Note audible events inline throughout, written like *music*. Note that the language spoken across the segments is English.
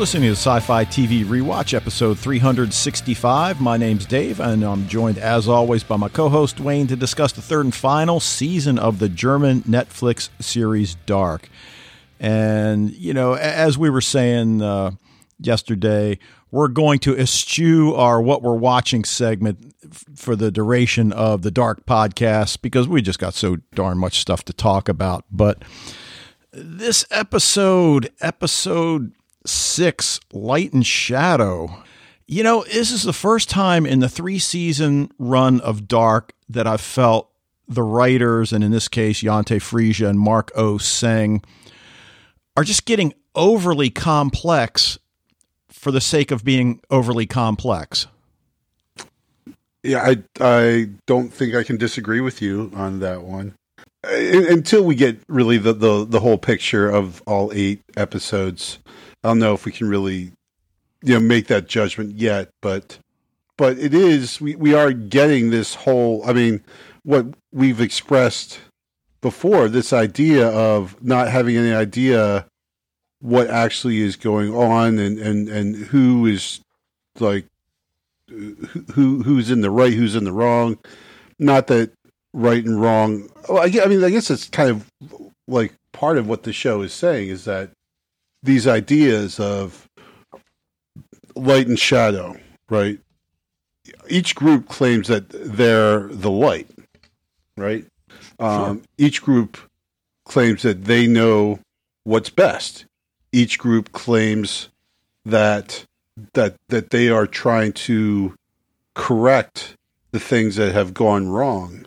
listening to Sci Fi TV Rewatch, episode 365. My name's Dave, and I'm joined, as always, by my co host Wayne to discuss the third and final season of the German Netflix series Dark. And, you know, as we were saying uh, yesterday, we're going to eschew our What We're Watching segment for the duration of the Dark podcast because we just got so darn much stuff to talk about. But this episode, episode six, Light and Shadow. You know, this is the first time in the three season run of Dark that I've felt the writers, and in this case, Jantje Friese and Marc O. Seng, are just getting overly complex for the sake of being overly complex. Yeah, I I don't think I can disagree with you on that one. Uh, until we get really the, the, the whole picture of all eight episodes, I don't know if we can really, you know, make that judgment yet. But but it is we, we are getting this whole. I mean, what we've expressed before this idea of not having any idea what actually is going on and and and who is like who who's in the right, who's in the wrong. Not that right and wrong. Well, I, I mean, I guess it's kind of like part of what the show is saying is that these ideas of light and shadow, right? Each group claims that they're the light, right? Um, sure. Each group claims that they know what's best. Each group claims that that that they are trying to correct the things that have gone wrong.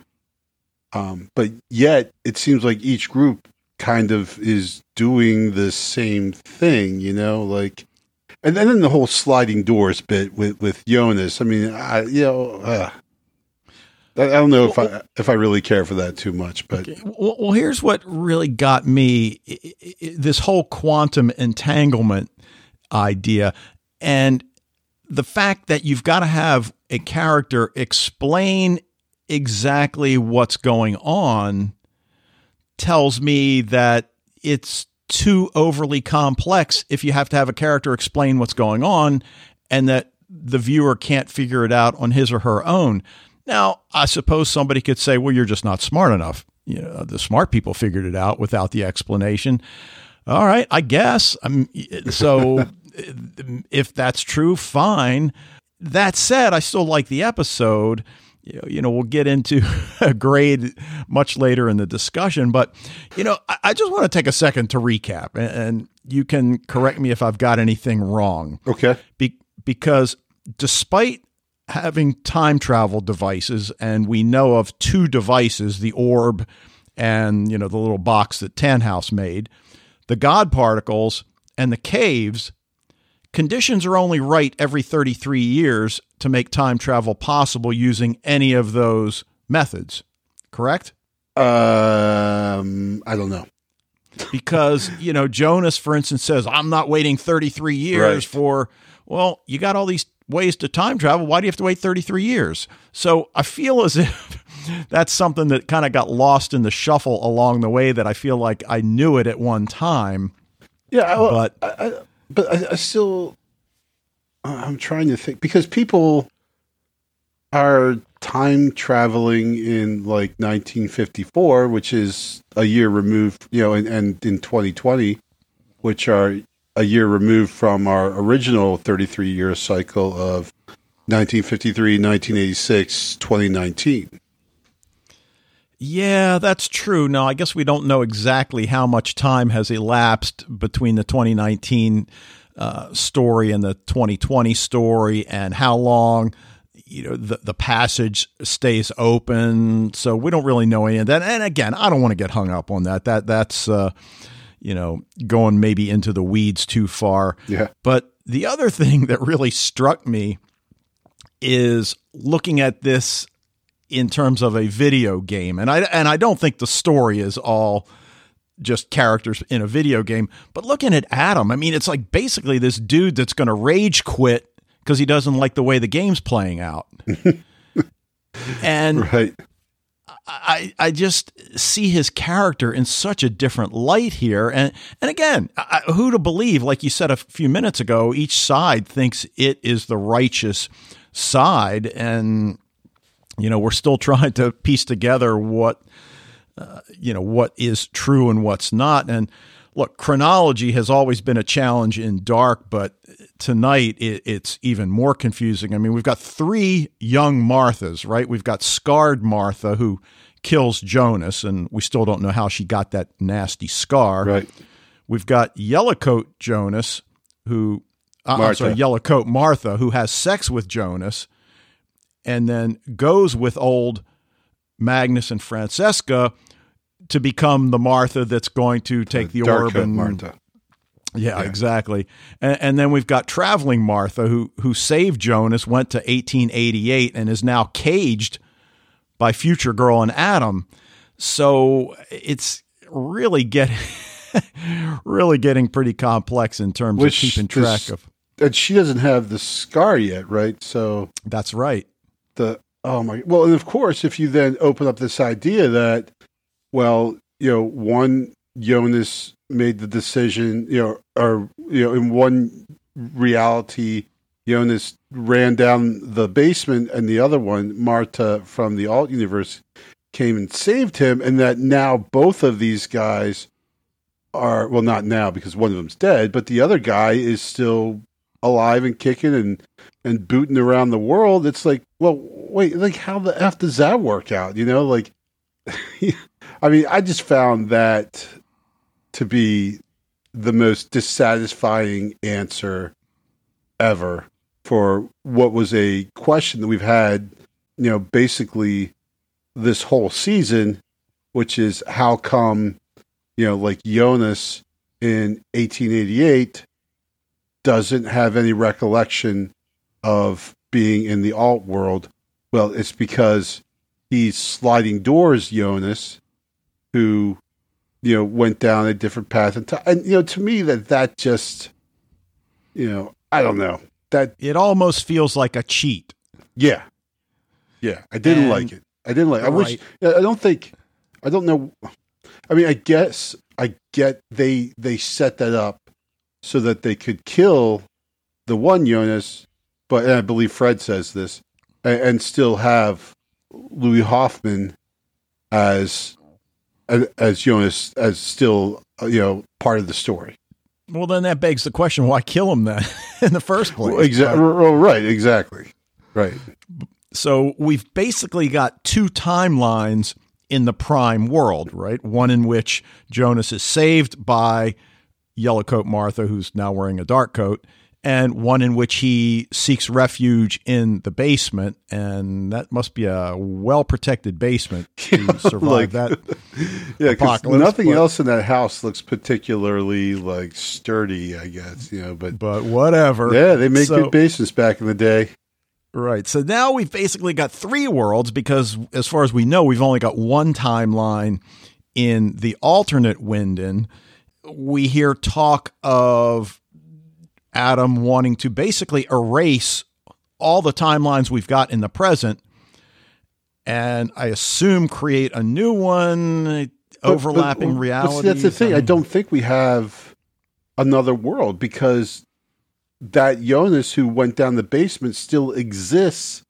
Um, but yet, it seems like each group kind of is doing the same thing, you know, like, and then the whole sliding doors bit with with Jonas. I mean, I you know, uh, I don't know if I if I really care for that too much, but okay. well, here's what really got me: this whole quantum entanglement idea, and the fact that you've got to have a character explain exactly what's going on tells me that it's too overly complex if you have to have a character explain what's going on and that the viewer can't figure it out on his or her own. Now, I suppose somebody could say, well, you're just not smart enough. You know, the smart people figured it out without the explanation. All right, I guess. I'm, so *laughs* if that's true, fine. That said, I still like the episode you know, we'll get into *laughs* a grade much later in the discussion. But, you know, I just want to take a second to recap, and you can correct me if I've got anything wrong. Okay. Be- because despite having time travel devices, and we know of two devices, the orb and, you know, the little box that Tannhaus made, the God particles and the caves Conditions are only right every 33 years to make time travel possible using any of those methods, correct? Um, I don't know. because, you know, Jonas, for instance, says, I'm not waiting 33 years right. for, well, you got all these ways to time travel. Why do you have to wait 33 years? So I feel as if *laughs* that's something that kind of got lost in the shuffle along the way that I feel like I knew it at one time. Yeah, but I, I, but I, I still, uh, I'm trying to think because people are time traveling in like 1954, which is a year removed, you know, and, and in 2020, which are a year removed from our original 33 year cycle of 1953, 1986, 2019. Yeah, that's true. Now, I guess we don't know exactly how much time has elapsed between the 2019 uh, story and the 2020 story, and how long you know the the passage stays open. So we don't really know any of that. And again, I don't want to get hung up on that. That that's uh, you know going maybe into the weeds too far. Yeah. But the other thing that really struck me is looking at this in terms of a video game. And I and I don't think the story is all just characters in a video game, but looking at Adam, I mean it's like basically this dude that's going to rage quit because he doesn't like the way the game's playing out. *laughs* and right. I, I just see his character in such a different light here. And, and again, I, who to believe, like you said a few minutes ago, each side thinks it is the righteous side. And, you know, we're still *laughs* trying to piece together what, uh, you know, what is true and what's not. And look, chronology has always been a challenge in Dark, but tonight it, it's even more confusing. I mean, we've got three young Marthas, right? We've got scarred Martha who kills Jonas, and we still don't know how she got that nasty scar. Right. We've got Yellowcoat Jonas, who uh, I'm sorry, Yellowcoat Martha, who has sex with Jonas, and then goes with old Magnus and Franziska to become the Martha that's going to take the, the orb and Martha. Yeah, yeah, exactly. And, and, then we've got traveling Martha, who who saved Jonas, went to 1888, and is now caged by Future Girl and Adam. So it's really getting *laughs* really getting pretty complex in terms Which of keeping track this, of. And she doesn't have the scar yet, right? So that's right. The oh my well, and of course, if you then open up this idea that well, you know, one Jonas made the decision, you know, or you know, in one reality, Jonas ran down the basement, and the other one, Martha from the alt universe, came and saved him, and that now both of these guys are well, not now because one of them's dead, but the other guy is still alive and kicking and and booting around the world. It's like, well, wait, like how the f does that work out? You know, like, *laughs* I mean, I just found that to be the most dissatisfying answer ever for what was a question that we've had, you know, basically this whole season, which is how come, you know, like Jonas in 1888 doesn't have any recollection of being in the alt world. Well, it's because he's sliding doors Jonas, who you know went down a different path. And, t- and you know to me that that just you know i don't know. That it almost feels like a cheat. Yeah. Yeah. I didn't and, like it. I didn't like i right. wish i don't think i don't know. I mean i guess i get they they set that up so that they could kill the one jonas but i believe fred says this and, and still have louis hofmann as as, as Jonas as still uh, you know part of the story. Well, then that begs the question: Why kill him then *laughs* in the first place? Well, exactly. Well, right. Exactly. Right. So we've basically got two timelines in the prime world, right? One in which Jonas is saved by Yellowcoat Martha, who's now wearing a dark coat, and one in which he seeks refuge in the basement, and that must be a well protected basement *laughs* to survive like, that. *laughs* Yeah, because nothing but, else in that house looks particularly like sturdy, I guess. You know, but but whatever. Yeah, they make so, good basements back in the day. Right. So now we've basically got three worlds because, as far as we know, we've only got one timeline in the alternate Winden. We hear talk of Adam wanting to basically erase all the timelines we've got in the present and I assume create a new one, overlapping but, but, reality. That's the thing. I don't think we have another world because that Jonas who went down the basement still exists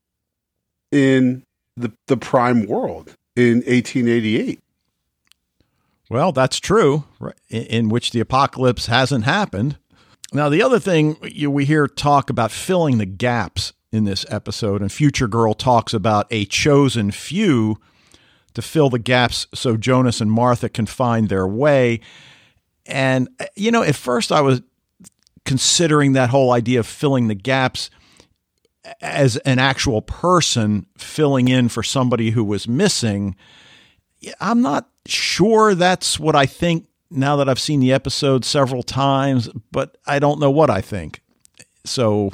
in the the prime world in 1888. Well, that's true, in which the apocalypse hasn't happened. Now, the other thing you, we hear talk about filling the gaps in this episode, and Future Girl talks about a chosen few to fill the gaps so Jonas and Martha can find their way. And, uh, you know, at first I was considering that whole idea of filling the gaps as an actual person filling in for somebody who was missing. I'm not sure that's what I think now that I've seen the episode several times, but I don't know what I think. So,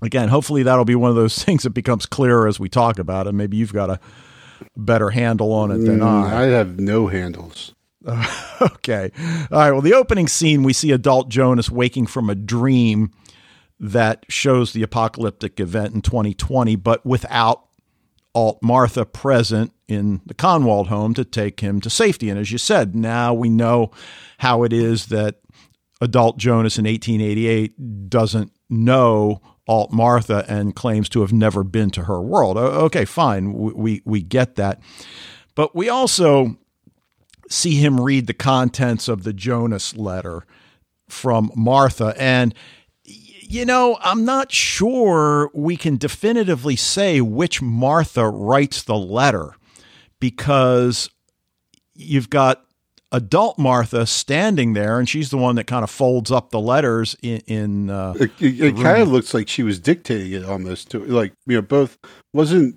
again, hopefully that'll be one of those *laughs* things that becomes clearer as we talk about it. Maybe you've got a better handle on it than mm, I. I have no handles. *laughs* okay. All right. Well, the opening scene, we see adult Jonas waking from a dream that shows the apocalyptic event in 2020, but without Alt Martha present in the Kahnwald home to take him to safety. And as you said, now we know how it is that adult Jonas in 1888 doesn't know Alt Martha and claims to have never been to her world. Okay, fine. We, we get that. But we also see him read the contents of the Jonas letter from Martha. And, you know, I'm not sure we can definitively say which Martha writes the letter because you've got adult Martha standing there, and she's the one that kind of folds up the letters in. in uh, it, it, it kind of looks like she was dictating it almost to like you know both wasn't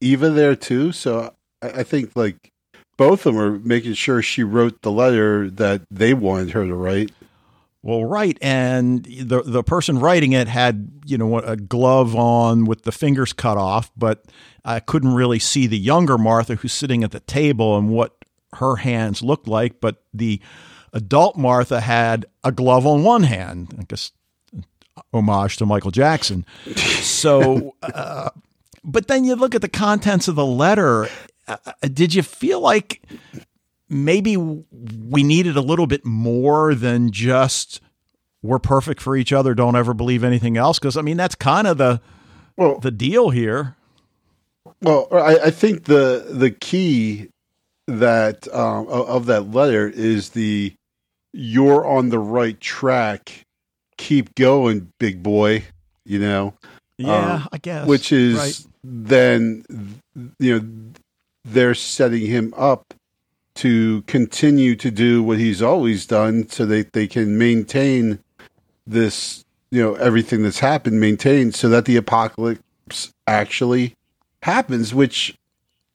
Eva there too, so I, I think like both of them are making sure she wrote the letter that they wanted her to write. Well, right, and the the person writing it had you know a glove on with the fingers cut off, but I couldn't really see the younger Martha who's sitting at the table and what her hands looked like, but the adult Martha had a glove on one hand. I guess homage to Michael Jackson. So, *laughs* uh, but then you look at the contents of the letter. Uh, did you feel like maybe we needed a little bit more than just we're perfect for each other, don't ever believe anything else? Because I mean, that's kind of the well, the deal here. Well, I, I think the the key that um, of that letter is the "you're on the right track, keep going, big boy." You know, yeah, um, I guess, which is right. then you know they're setting him up to continue to do what he's always done, so that they can maintain this you know everything that's happened maintained so that the apocalypse actually happens which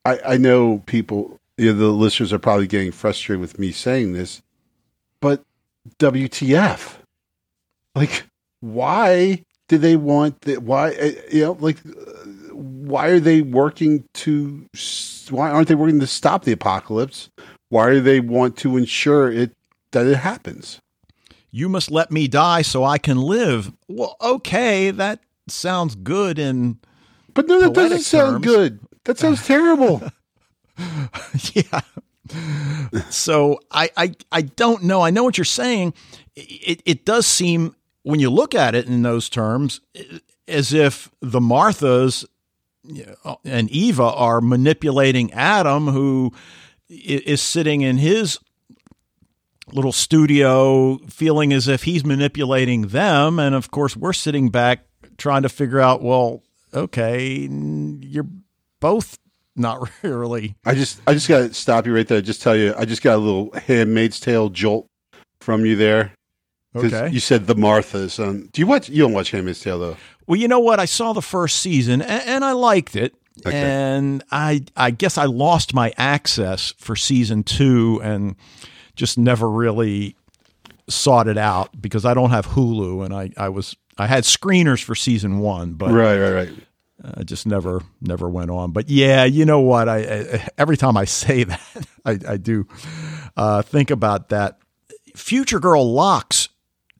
I, I know people you know, the listeners are probably getting frustrated with me saying this, but WTF? Like, why do they want that? Why, eh, you know, like, why are they working to? Why aren't they working to stop the apocalypse? Why do they want to ensure it that it happens? You must let me die so I can live. Well, okay, that sounds good in. But no, that doesn't sound good. That sounds terrible. *laughs* yeah. so I, I I don't know. I know what you're saying. It it does seem when you look at it in those terms as if the Marthas and Eva are manipulating Adam, who is sitting in his little studio, feeling as if he's manipulating them, and of course we're sitting back trying to figure out. Well, okay, you're both not *laughs* really. I just I just got to stop you right there. Just tell you, I just got a little Handmaid's Tale jolt from you there. Okay. You said the Marthas. Um, do you watch? You don't watch Handmaid's Tale though. Well, you know what? I saw the first season and, and I liked it. Okay. And I I guess I lost my access for season two and just never really sought it out because I don't have Hulu and I, I was I had screeners for season one, but right, right, right uh, just never never went on. But yeah, you know what? I, I every time I *laughs* say that, I, I do uh, think about that. Future Girl locks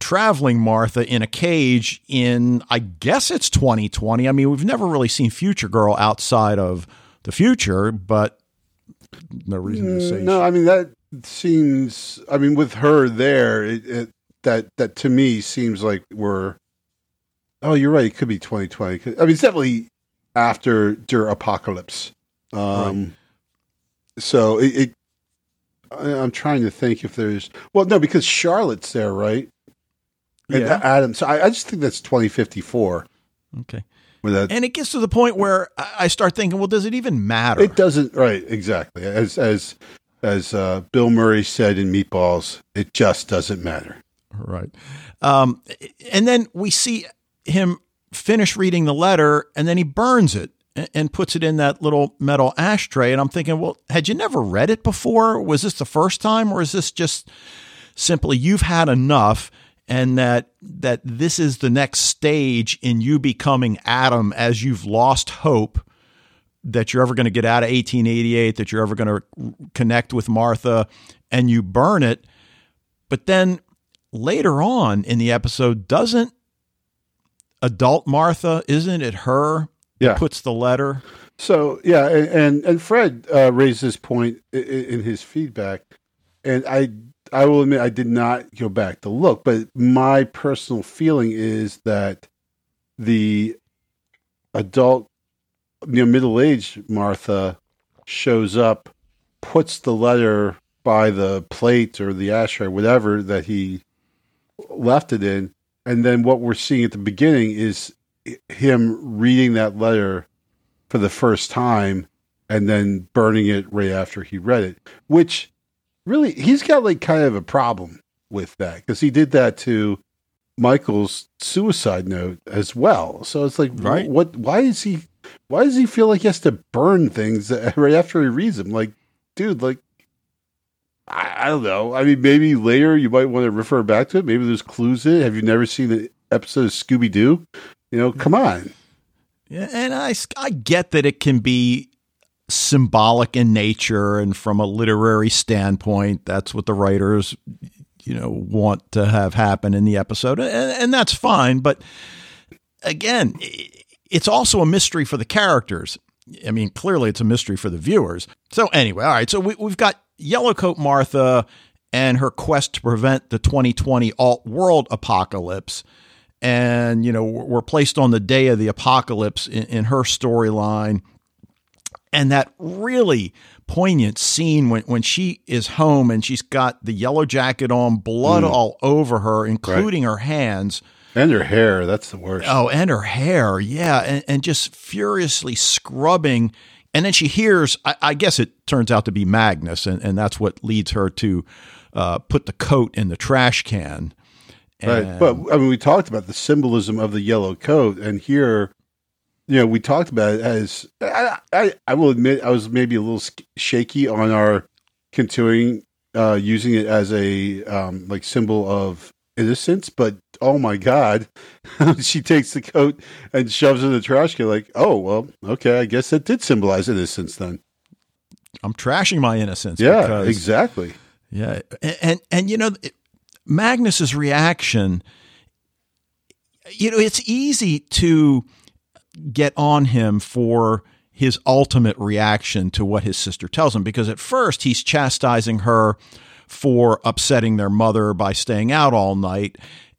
traveling Martha in a cage in I guess it's 2020. I mean, we've never really seen Future Girl outside of the future, but no reason to say. No, I mean that seems. I mean, with her there, it, it, that that to me seems like we're Oh, you're right. It could be 2020. I mean, it's definitely after Der Apocalypse. Um, right. So it, it, I'm trying to think if there's. Well, no, because Charlotte's there, right? And yeah. Adam. So I, I just think that's 2054. Okay. That, and it gets to the point where I start thinking, well, does it even matter? It doesn't. Right. Exactly. As as as uh, Bill Murray said in Meatballs, it just doesn't matter. Right. Um, and then we see him finish reading the letter and then he burns it and puts it in that little metal ashtray. And I'm thinking, well, had you never read it before? Was this the first time, or is this just simply you've had enough? And that that this is the next stage in you becoming Adam as you've lost hope that you're ever going to get out of 1888, that you're ever going to connect with Martha, and you burn it. But then later on in the episode, doesn't adult Martha, isn't it her Yeah. puts the letter. So yeah, and and, and Fred uh, raised this point in, in his feedback, and I I will admit I did not go back to look, but my personal feeling is that the adult, you know, middle aged Martha shows up, puts the letter by the plate or the ashtray, whatever that he left it in, and then what we're seeing at the beginning is him reading that letter for the first time and then burning it right after he read it, which really he's got like kind of a problem with that because he did that to Michael's suicide note as well. So it's like, Right. what? Why is he? Why does he feel like he has to burn things *laughs* right after he reads them? Like, dude, like. I, I don't know. I mean, maybe later you might want to refer back to it. Maybe there's clues in it. Have you never seen the episode of Scooby Doo? You know, mm. come on. Yeah, and I, I get that it can be symbolic in nature and from a literary standpoint that's what the writers you know want to have happen in the episode. And, and that's fine but again it's also a mystery for the characters. I mean clearly it's a mystery for the viewers. So anyway all right so we, we've got yellowcoat martha and her quest to prevent the 2020 alt world apocalypse. And you know we're placed on the day of the apocalypse in, in her storyline and that really poignant scene when, when she is home and she's got the yellow jacket on blood all over her including her hands And her hair, that's the worst. oh and her hair yeah and, and just furiously scrubbing and then she hears i, I guess it turns out to be magnus and, and that's what leads her to uh, put the coat in the trash can Right. But I mean, we talked about the symbolism of the yellow coat, and here, you know, we talked about it as I, I, I will admit I was maybe a little shaky on our continuing uh, using it as a um, like symbol of innocence, but oh my god, *laughs* she takes the coat and shoves it in the trash can. Like, oh well, okay, I guess that did symbolize innocence then. i'm trashing my innocence Yeah, because exactly. Yeah, and and, and you know, it- Magnus's reaction. You know, it's easy to get on him for his ultimate reaction to what his sister tells him. Because at first he's chastising her for upsetting their mother by staying out all night.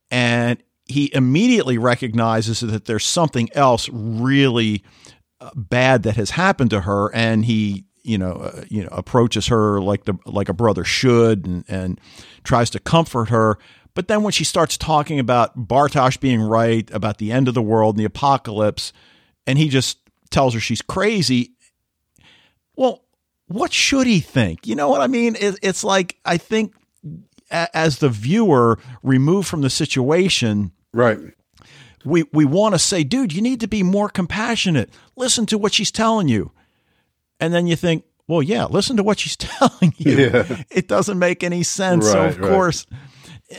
And he immediately recognizes that there's something else really uh, bad that has happened to her. And he you know uh, you know approaches her like the like a brother should and, and tries to comfort her. But then when she starts talking about Bartosz being right about the end of the world and the apocalypse and he just tells her she's crazy well what should he think you know what i mean it's like i think as the viewer removed from the situation Right. we we want to say, dude, you need to be more compassionate. Listen to what she's telling you. And then you think, well, yeah, listen to what she's *laughs* telling you. Yeah. It doesn't make any sense. so of right. course,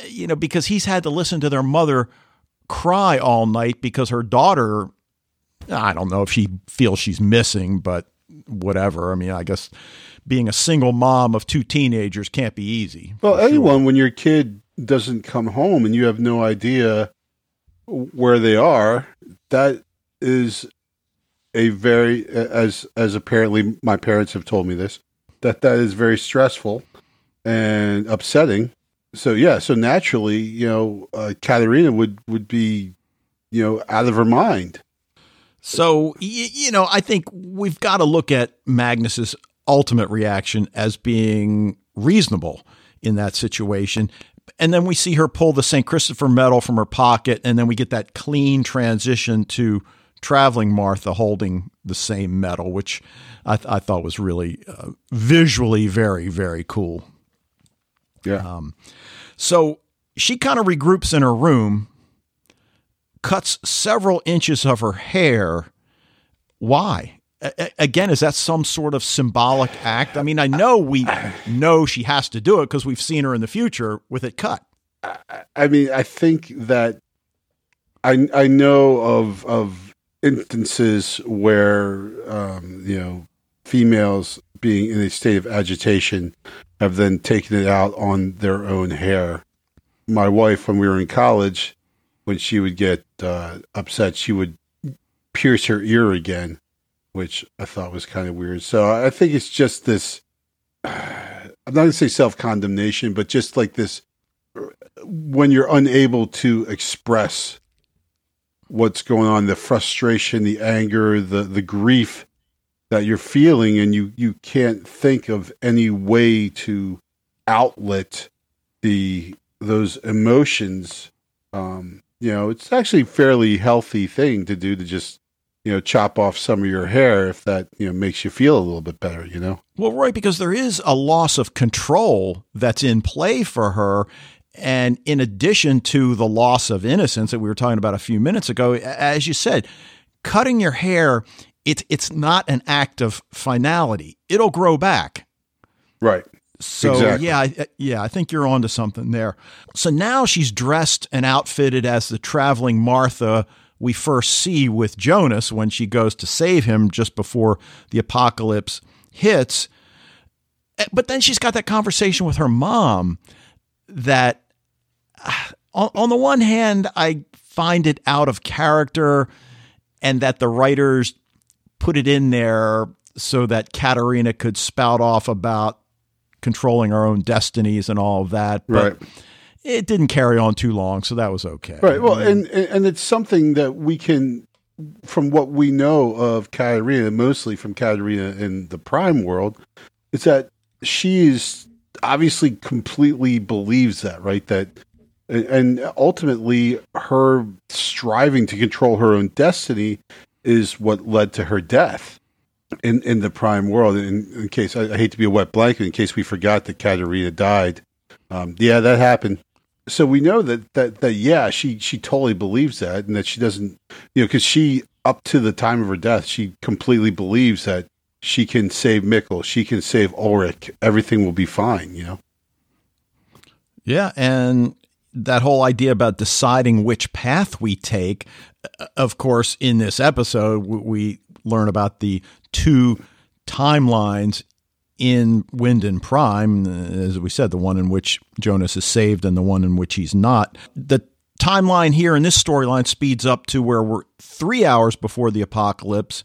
you know, because he's had to listen to their mother cry all night because her daughter I don't know if she feels she's missing, but whatever. I mean, I guess being a single mom of two teenagers can't be easy. Well, for sure. anyone, when your kid doesn't come home and you have no idea where they are, that is a very, as as apparently my parents have told me this, that that is very stressful and upsetting. So yeah, so naturally, you know, uh, Katharina would would be, you know, out of her mind. So, you know, I think we've got to look at Magnus's ultimate reaction as being reasonable in that situation. And then we see her pull the St. Christopher medal from her pocket, and then we get that clean transition to traveling Martha holding the same medal, which I, th- I thought was really uh, visually very, very cool. Yeah, So she kind of regroups in her room, cuts several inches of her hair. Why? Again, is that some sort of symbolic act? I mean, I know we know she has to do it because we've seen her in the future with it cut. I mean, I think that I I know of of instances where um, you know females being in a state of agitation have then taken it out on their own hair. My wife, when we were in college, when she would get uh, upset, she would pierce her ear again, which I thought was kind of weird. So I think it's just this. *sighs* I'm not going to say self condemnation, but just like this when you're unable to express what's going on, the frustration, the anger, the the grief that you're feeling, and you you can't think of any way to outlet the those emotions. Um, you know, it's actually a fairly healthy thing to do to just you know chop off some of your hair if that you know makes you feel a little bit better. You know. Well, right, because there is a loss of control that's in play for her, and in addition to the loss of innocence that we were talking about a few minutes ago, as you said, cutting your hair, it's it's not an act of finality. It'll grow back. Right. So exactly. yeah, I, yeah, I think you're onto something there. So now she's dressed and outfitted as the traveling Martha we first see with Jonas when she goes to save him just before the apocalypse hits. Eh, but then she's got that conversation with her mom that on, on the one hand, I find it out of character and that the writers put it in there so that Katharina could spout off about controlling our own destinies and all of that. But right. it didn't carry on too long, so that was okay. Right. Well, and and it's something that we can from what we know of Katharina, mostly from Katharina in the prime world, is that she's obviously completely believes that, right? That and ultimately her striving to control her own destiny is what led to her death in in the prime world. In, in case I, I, hate to be a wet blanket, in case we forgot that Katharina died, um, yeah, that happened. So we know that that that yeah, she she totally believes that, and that she doesn't, you know, because she up to the time of her death, she completely believes that she can save Mikkel, she can save Ulrich, everything will be fine, you know? Yeah. And that whole idea about deciding which path we take, uh, of course, in this episode, we learn about the two timelines in Winden Prime, as we said, the one in which Jonas is saved and the one in which he's not. The timeline here in this storyline speeds up to where we're three hours before the apocalypse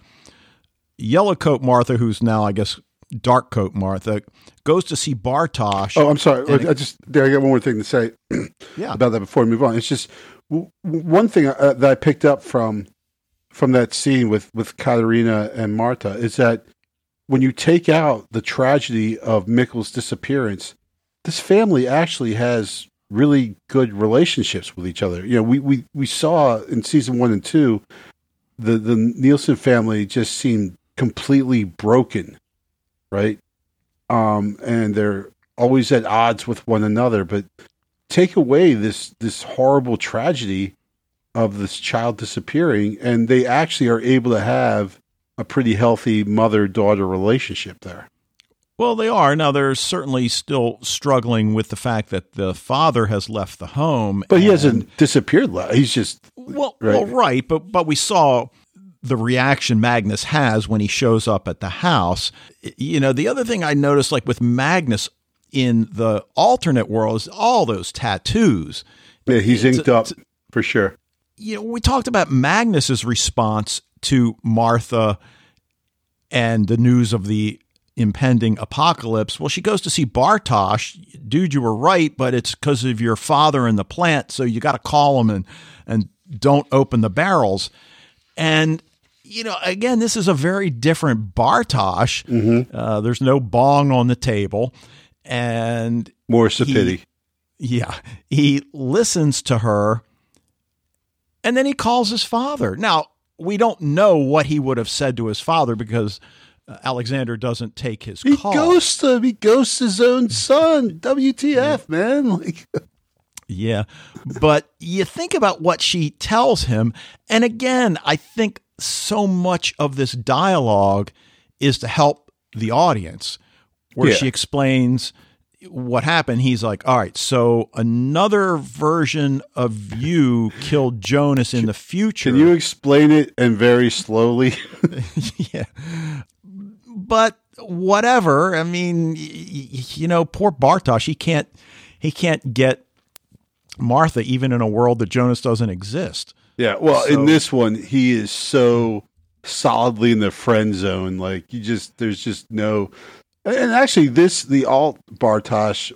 Yellow Coat Martha, who's now, I guess, Dark Coat Martha, goes to see Bartosz. Oh, I'm sorry. I just I got one more thing to say *clears throat* yeah. about that before we move on. It's just one thing uh, that I picked up from from that scene with with Katharina and Martha is that when you take out the tragedy of Mikkel's disappearance, this family actually has really good relationships with each other. You know, we we we saw in season one and two, the the Nielsen family just seemed completely broken, right? Um, and they're always at odds with one another. But take away this this horrible tragedy of this child disappearing, and they actually are able to have a pretty healthy mother daughter relationship there. Well, they are. Now, they're certainly still struggling with the fact that the father has left the home. But he hasn't disappeared. He's just. Well, right. well, right. But, but we saw the reaction Magnus has when he shows up at the house. You know, the other thing I noticed, like with Magnus in the alternate world, is all those tattoos. Yeah, he's inked up for sure. You know, we talked about Magnus's response to Martha and the news of the impending apocalypse. Well, she goes to see Bartosz. Dude, you were right, but it's because of your father in the plant, so you got to call him and and don't open the barrels. And you know, again, this is a very different Bartosz. Mm-hmm. Uh, there's no bong on the table, and more pity. Yeah, he listens to her, and then he calls his father. Now we don't know what he would have said to his father because uh, Alexander doesn't take his he call. He ghosts him. He ghosts his own son. WTF, man? *laughs* Like. yeah, but you think about what she tells him, and again, I think so much of this dialogue is to help the audience, where yeah. she explains what happened. He's like, all right, so another version of you killed Jonas in the future. Can you explain it and very slowly? *laughs* *laughs* yeah. But whatever. I mean, you know, poor Bartosz, he can't he can't get Martha even in a world that Jonas doesn't exist. Yeah, well, So- in this one, he is so solidly in the friend zone. Like you just, there's just no. And actually, this the alt Bartosz.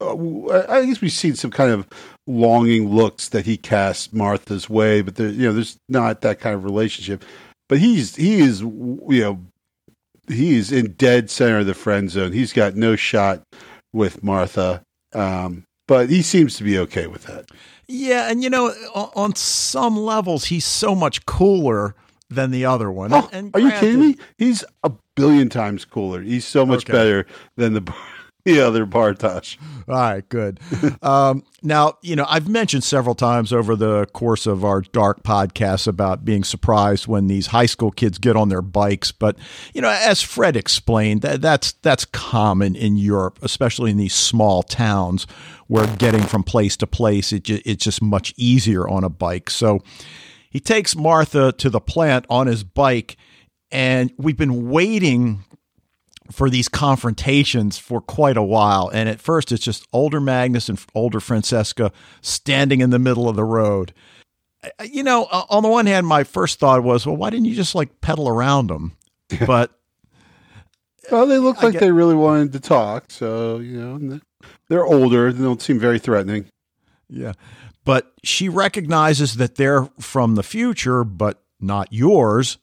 Uh, I guess we've seen some kind of longing looks that he casts Martha's way, but there, you know, there's not that kind of relationship. But he's he is you know he is in dead center of the friend zone. He's got no shot with Martha, um, but he seems to be okay with that. Yeah, and you know, on, on some levels, he's so much cooler than the other one. Oh, and are you kidding me? He's a billion times cooler. He's so much Okay. better than the *laughs* the other Bartosz. All right, good. um, now, you know, I've mentioned several times over the course of our dark podcasts about being surprised when these high school kids get on their bikes, but you know, as Fred explained, that, that's that's common in Europe, especially in these small towns where getting from place to place it it's just much easier on a bike. So he takes Martha to the plant on his bike, and we've been waiting for these confrontations for quite a while. And at first, it's just older Magnus and older Franziska standing in the middle of the road. You know, on the one hand, my first thought was, well, why didn't you just like pedal around them? *laughs* But Well, they look like get- they really wanted to talk. So you know, they're older. They don't seem very threatening. yeah, but she recognizes that they're from the future, but not yours.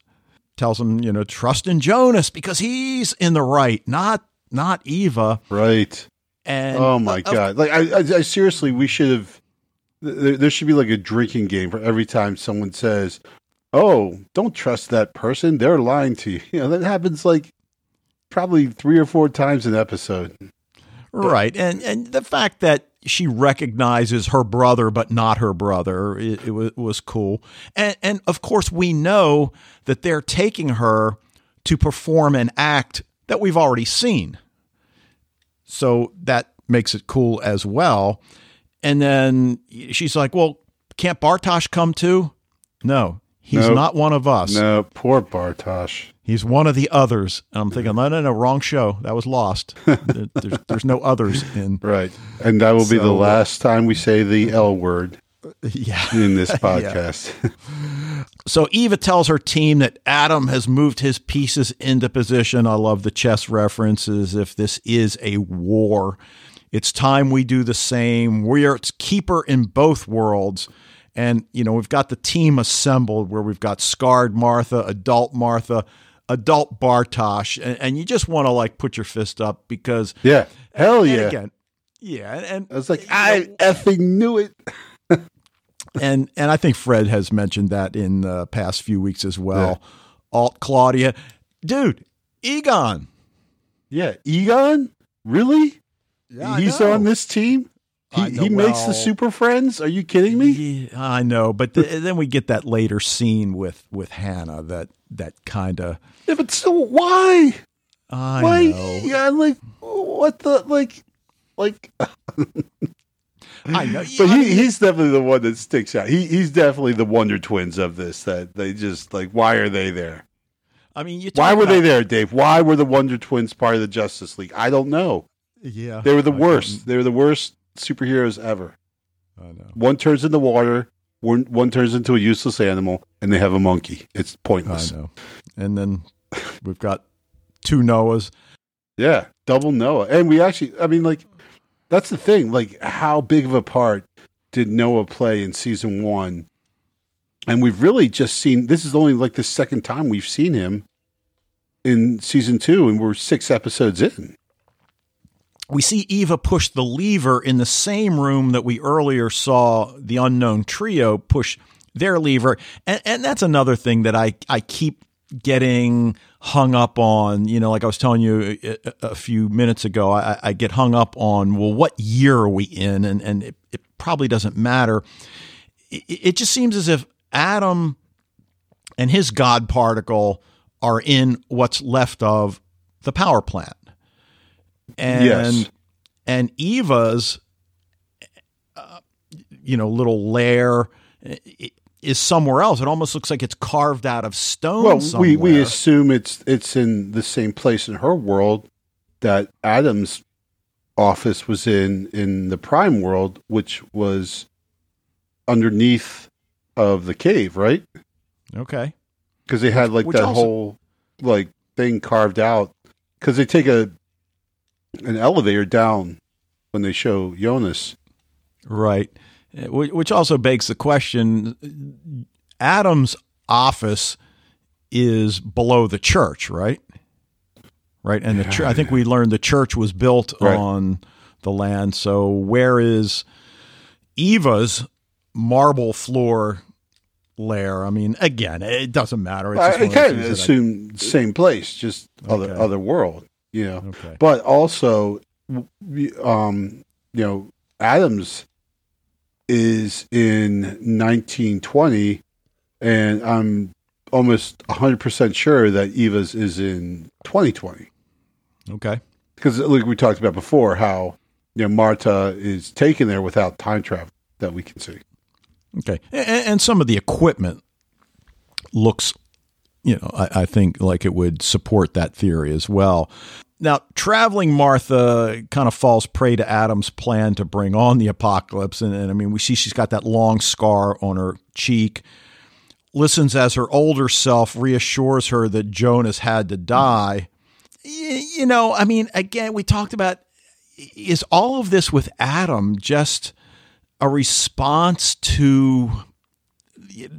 Tells him, you know, trust in Jonas because he's in the right, not not Eva. Right. And oh my of- god! Like I, I, I seriously, we should have. There, there should be like a drinking game for every time someone says, "Oh, don't trust that person. They're lying to you." *laughs* You know that happens like probably three or four times an episode. Right, and and the fact that she recognizes her brother but not her brother, it, it was, was cool. And and of course we know that they're taking her to perform an act that we've already seen. So that makes it cool as well. And then she's like, "Well, can't Bartosz come too?" No, he's Nope. not one of us. No, poor Bartosz. He's one of the others. And I'm thinking, no, no, no, wrong show. That was lost. *laughs* There- there's, there's no others in. Right, and that will be the uh, last time we say the L word *laughs* Yeah. in this *laughs* podcast. So Eva tells her team that Adam has moved his pieces into position. I love the chess references. If this is a war, it's time we do the same. We are its keeper in both worlds. And, you know, we've got the team assembled where we've got scarred Martha, adult Martha, adult Bartosz. And, and you just want to like put your fist up because, yeah, hell and yeah! again, yeah. And, I was like, I know, effing knew it. *laughs* and and I think Fred has mentioned that in the past few weeks as well. Alt Claudia, dude, Egon. Yeah, Egon, really? Yeah, He's on this team. He, he makes the Super Friends. Are you kidding me? Yeah, I know, but th- then we get that later scene with with Hannah that that kind of Yeah, but still, why? I why? know. Yeah, like what the like, like. I know. *laughs* But Yeah, I he, mean, he's definitely the one that sticks out. He he's definitely the Wonder Twins of this. That they just like, why are they there? I mean, you Why were they there, Dave? Why were the Wonder Twins part of the Justice League? I don't know. Yeah, They were the I worst. They were the worst superheroes ever. I know. One turns into water. One, one turns into a useless animal, and they have a monkey. It's I pointless. know. And then we've got two Noahs. Yeah, double Noah. And we actually, I mean, like, that's the thing. Like, how big of a part did Noah play in season one? And we've really just seen this is only like the second time we've seen him in season two, and we're six episodes in. We see Eva push the lever in the same room that we earlier saw the unknown trio push their lever. And, and that's another thing that I, I keep getting hung up on. You know, like I was telling you a, a- a few minutes ago, I, I get hung up on, well, what year are we in? And, and it, it probably doesn't matter. It, it just seems as if Adam and his God particle are in what's left of the power plant. And Yes. and Eva's uh, you know little lair is somewhere else. It almost looks like it's carved out of stone Well, somewhere. we, we assume it's it's in the same place in her world that Adam's office was in in the Prime world, which was underneath of the cave, right? Okay. Because they had like Which that also- whole like thing carved out. Because they take a an elevator down when they show Jonas. Right. Uh, Which also begs the question Adam's office is below the church, right? Right. And the chur I think we learned the church was built Right. on the land. So where is Eva's marble floor lair? I mean, again, it doesn't matter. It's I, I one of those kind of that I- assume same place, just other other world, you know. Okay. But also, um, you know, Adams is in 1920, and I'm almost 100 percent sure that Eva's is in 2020 Okay. because, like we talked about before, how you know Martha is taken there without time travel that we can see. Okay, and, and some of the equipment looks, you know, I, I think like it would support that theory as well. Now, traveling Martha kind of falls prey to Adam's plan to bring on the apocalypse, and, and I mean, we see she's got that long scar on her cheek. Listens as her older self reassures her that Jonas had to die. You know, I mean, again, we talked about is all of this with Adam just a response to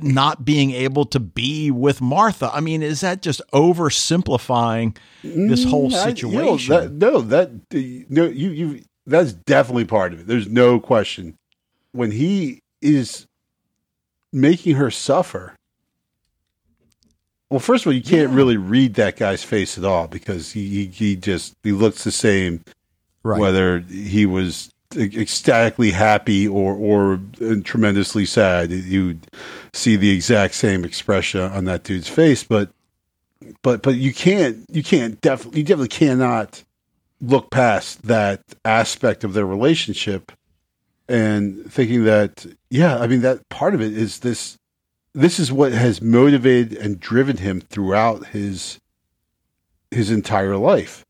not being able to be with Martha. I mean, is that just oversimplifying this whole mm, I- you know, situation? that- no, that no, you you that's definitely part of it. There's no question. When he is making her suffer. Well, first of all, you can't Yeah. really read that guy's face at all because he he, he just he looks the same right. whether he was ecstatically happy or or uh, tremendously sad. you'd see the exact same expression on that dude's face, but but but you can't you can't definitely you definitely cannot look past that aspect of their relationship and thinking that yeah i mean that part of it is this this is what has motivated and driven him throughout his his entire life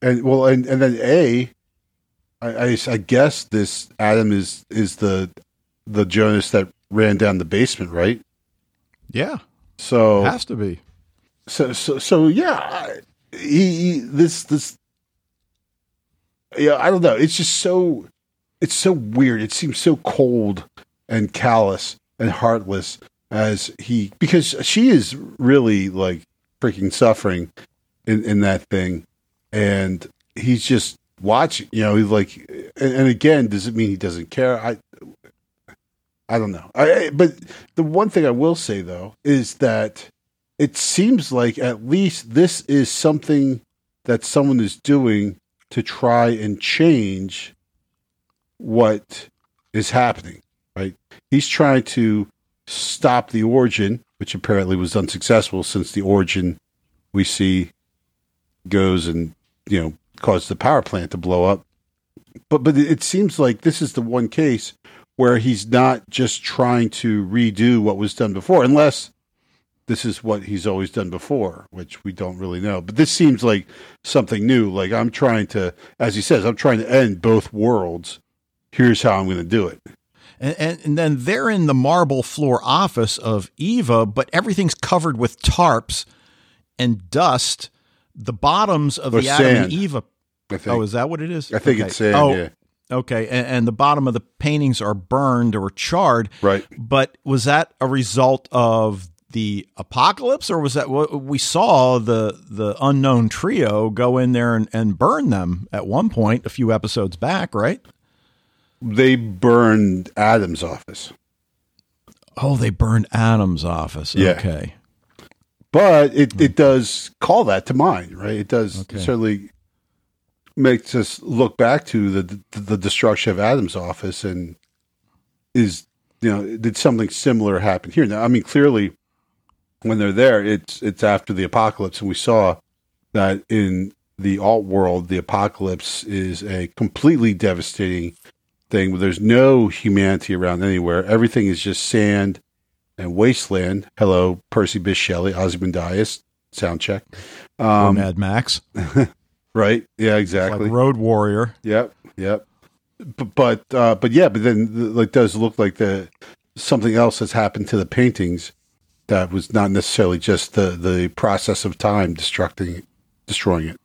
and well and, and then a I, I I guess this adam is is the the jonas that ran down the basement right? Yeah, so has to be. so so so yeah I- he, he this this yeah i don't know. It's just so it's so weird. It seems so cold and callous and heartless as he because she is really like freaking suffering in in that thing. And he's just watching you know he's like and, and again does it mean he doesn't care? I i don't know. I but the one thing i will say though is that it seems like at least this is something that someone is doing to try and change what is happening right? He's trying to stop the origin which apparently was unsuccessful since the origin we see goes and you know caused the power plant to blow up but but it seems like this is the one case where he's not just trying to redo what was done before unless this is what he's always done before, which we don't really know. But this seems like something new. Like I'm trying to, as he says, I'm trying to end both worlds. Here's how I'm going to do it. And, and, and then they're in the marble floor office of Eva, but everything's covered with tarps and dust. The bottoms of Or the Adam and sand. I oh, think. Oh, is that what it is? I think Okay. it's sand. Oh, Yeah, okay. And, and the bottom of the paintings are burned or charred. right. But was that a result of the apocalypse, or was that what we saw the the unknown trio go in there and, and burn them at one point a few episodes back, right? They burned Adam's office, Oh, they burned Adam's office. Yeah. Okay. but it it hmm. does call that to mind, right? It does Okay. certainly makes us look back to the, the the destruction of Adam's office and is you know did something similar happen here? Now, I mean, clearly when they're there, it's it's after the apocalypse, and we saw that in the alt world, the apocalypse is a completely devastating thing. Where there's no humanity around anywhere. Everything is just sand and wasteland. Hello, Percy Bysshe Shelley, Ozymandias, sound check. Um, Mad Max, *laughs* right? Yeah, like exactly. Road Warrior. Yep, yep. But but uh, but yeah, but then like does look like the something else has happened to the paintings that was not necessarily just the the process of time destructing destroying it.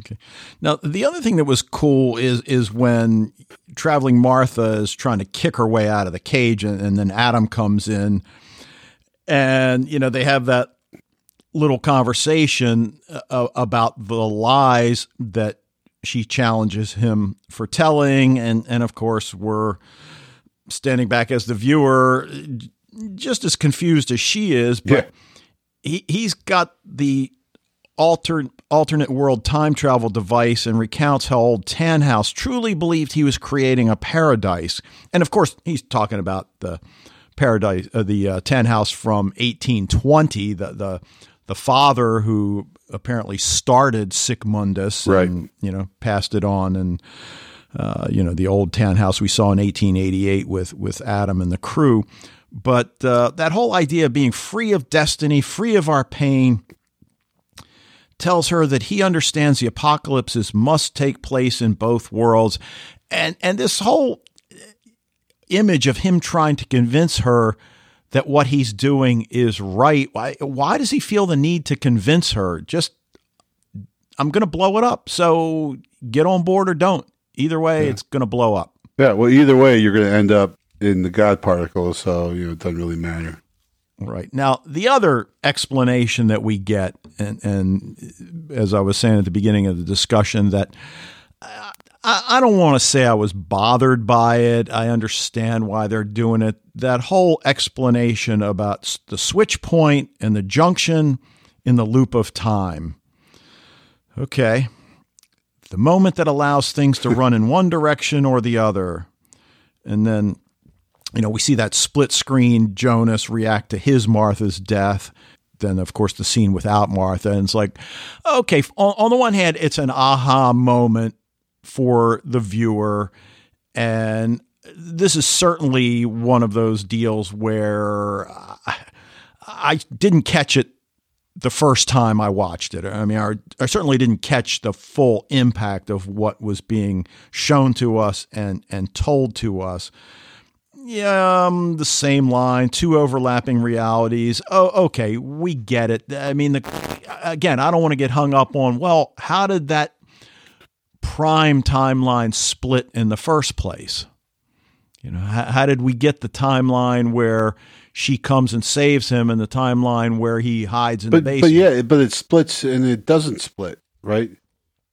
Okay. Now the other thing that was cool is is when traveling Martha is trying to kick her way out of the cage, and, and then Adam comes in, and you know they have that little conversation uh, about the lies that she challenges him for telling, and and of course we're standing back as the viewer, just as confused as she is, but yeah. he he's got the alter, alternate world time travel device and recounts how old Tannhaus truly believed he was creating a paradise. And of course, he's talking about the paradise, uh, the uh, Tannhaus from 1820, the, the, the father who apparently started Sic Mundus right. and, you know, passed it on. And, uh, you know, the old Tannhaus we saw in 1888 with, with Adam and the crew. But uh, that whole idea of being free of destiny, free of our pain, tells her that he understands the apocalypses must take place in both worlds. And, and this whole image of him trying to convince her that what he's doing is right. Why, why does he feel the need to convince her? Just, I'm going to blow it up. So get on board or don't. Either way, yeah. it's going to blow up. Yeah. Well, either way, you're going to end up in the God particle. So, you know, it doesn't really matter. Right. Now, the other explanation that we get, and, and as I was saying at the beginning of the discussion, that uh, I, I don't want to say I was bothered by it. I understand why they're doing it. That whole explanation about the switch point and the junction in the loop of time. Okay. The moment that allows things to run in one direction or the other. And then you know, we see that split screen Jonas react to his Martha's death. Then, of course, the scene without Martha. And it's like, okay, on, on the one hand, it's an aha moment for the viewer. And this is certainly one of those deals where I, I didn't catch it the first time I watched it. I mean, I, I, certainly didn't catch the full impact of what was being shown to us and and told to us yeah, um, the same line, two overlapping realities. Oh, okay, we get it. I mean, the, again, I don't want to get hung up on, well, how did that prime timeline split in the first place? You know, how, how did we get the timeline where she comes and saves him and the timeline where he hides in but, the basement? But yeah, but it splits and it doesn't split, right?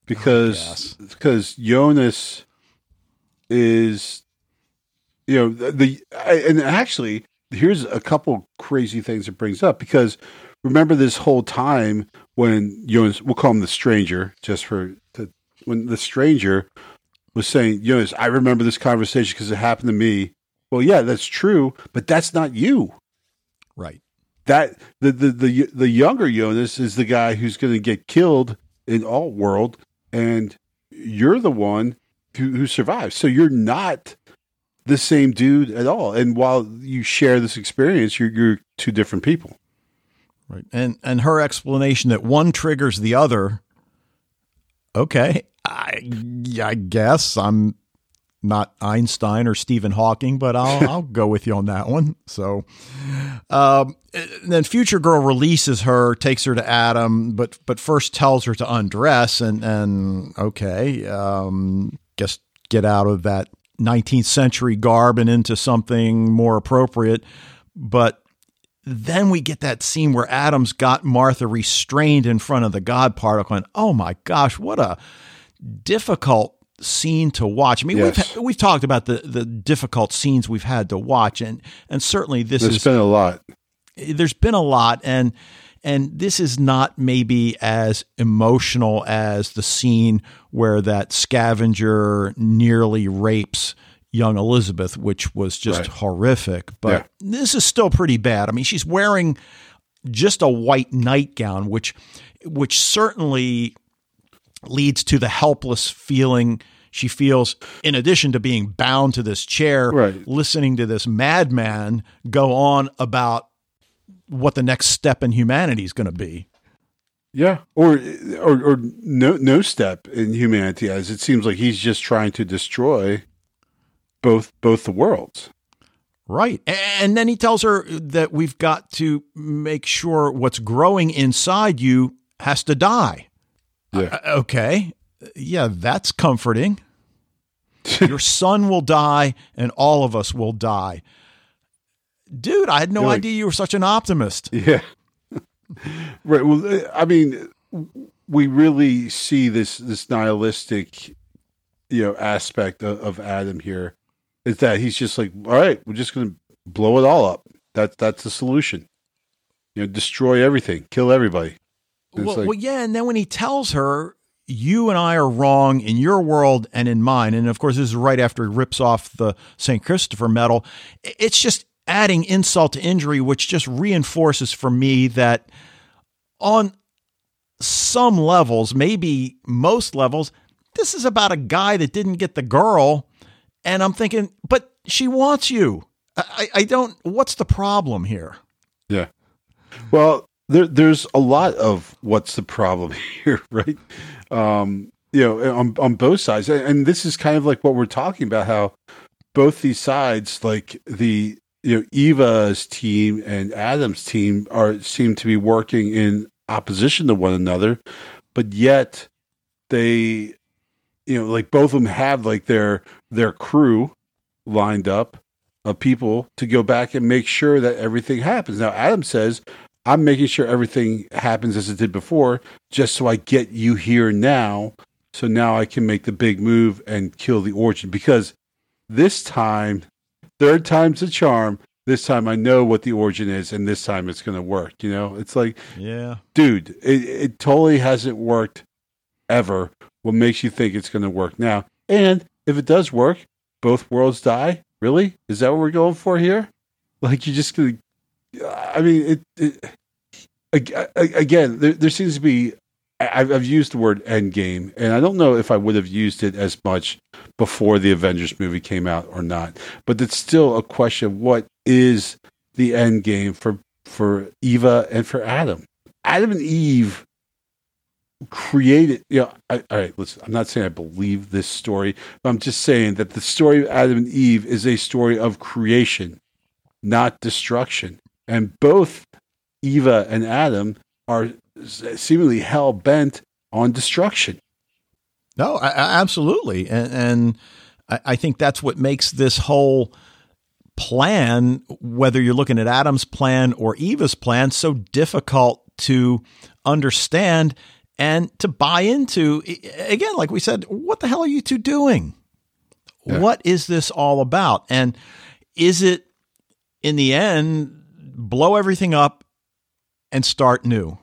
Because oh, because Jonas is you know the, the and actually here's a couple crazy things it brings up because remember this whole time when Jonas, we'll call him the stranger, just for when the stranger was saying, Jonas, I remember this conversation because it happened to me. Well, yeah, that's true, but that's not you. Right. That the the the, the younger Jonas is the guy who's going to get killed in all world, and you're the one who, who survives. So you're not the same dude at all. And while you share this experience, you're, you're two different people. Right. And and her explanation that one triggers the other. Okay, I I guess I'm not Einstein or Stephen Hawking, but I'll *laughs* I'll go with you on that one. So, um, then Future Girl releases her, takes her to Adam, but but first tells her to undress and and okay, um, guess get out of that 19th century garb and into something more appropriate. But then we get that scene where Adam's got Martha restrained in front of the God particle, and oh my gosh, what a difficult scene to watch. I mean, yes. we've we've talked about the the difficult scenes we've had to watch, and and certainly this there's has been a lot. There's been a lot, and and this is not maybe as emotional as the scene where that scavenger nearly rapes young Elizabeth, which was just right. horrific. But yeah. this is still pretty bad. I mean, she's wearing just a white nightgown, which which certainly leads to the helpless feeling she feels in addition to being bound to this chair right. listening to this madman go on about what the next step in humanity is going to be. Yeah, or, or or no no step in humanity, as it seems like he's just trying to destroy both both the worlds. Right. And then he tells her that we've got to make sure what's growing inside you has to die. Yeah. Uh, okay. Yeah, that's comforting. *laughs* Your son will die and all of us will die. Dude, I had no like- idea you were such an optimist. Yeah. *laughs* right. Well, I mean, we really see this this nihilistic, you know, aspect of, of Adam here. Is that he's just like, all right, we're just going to blow it all up. That's that's the solution. You know, destroy everything, kill everybody. Well, like- well, yeah, and then when he tells her, "You and I are wrong in your world and in mine," and of course, this is right after he rips off the Saint Christopher medal. It's just adding insult to injury, which just reinforces for me that on some levels, maybe most levels, this is about a guy that didn't get the girl, and I'm thinking, but she wants you. I I don't. What's the problem here? Yeah. Well, there, there's a lot of what's the problem *laughs* here, right? Um, you know, on on both sides, and, this is kind of like what we're talking about. How both these sides, like the you know Eva's team and Adam's team, are seem to be working in opposition to one another, but yet they, you know, like both of them have like their their crew lined up of people to go back and make sure that everything happens. Now, Adam says, I'm making sure everything happens as it did before, just so I get you here now. So now I can make the big move and kill the origin. Because this time, third time's a charm. This time I know what the origin is, and this time it's going to work. You know, it's like, Yeah. dude, it, it totally hasn't worked ever. What makes you think it's going to work now? And if it does work, both worlds die. Really? Is that what we're going for here? Like you're just going to? I mean, it. it ag- ag- again, there, there seems to be. I've, I've used the word end game, and I don't know if I would have used it as much before the Avengers movie came out or not. But it's still a question: of what is the end game for for Eva and for Adam? Adam and Eve created you know I, all right listen i'm not saying i believe this story but i'm just saying that the story of adam and eve is a story of creation not destruction and both eva and adam are seemingly hell-bent on destruction No, I, I, absolutely, and, and I, I think that's what makes this whole plan, whether you're looking at Adam's plan or Eva's plan, so difficult to understand and to buy into. Again, like we said, what the hell are you two doing? Yeah. What is this all about? And is it in the end blow everything up and start new?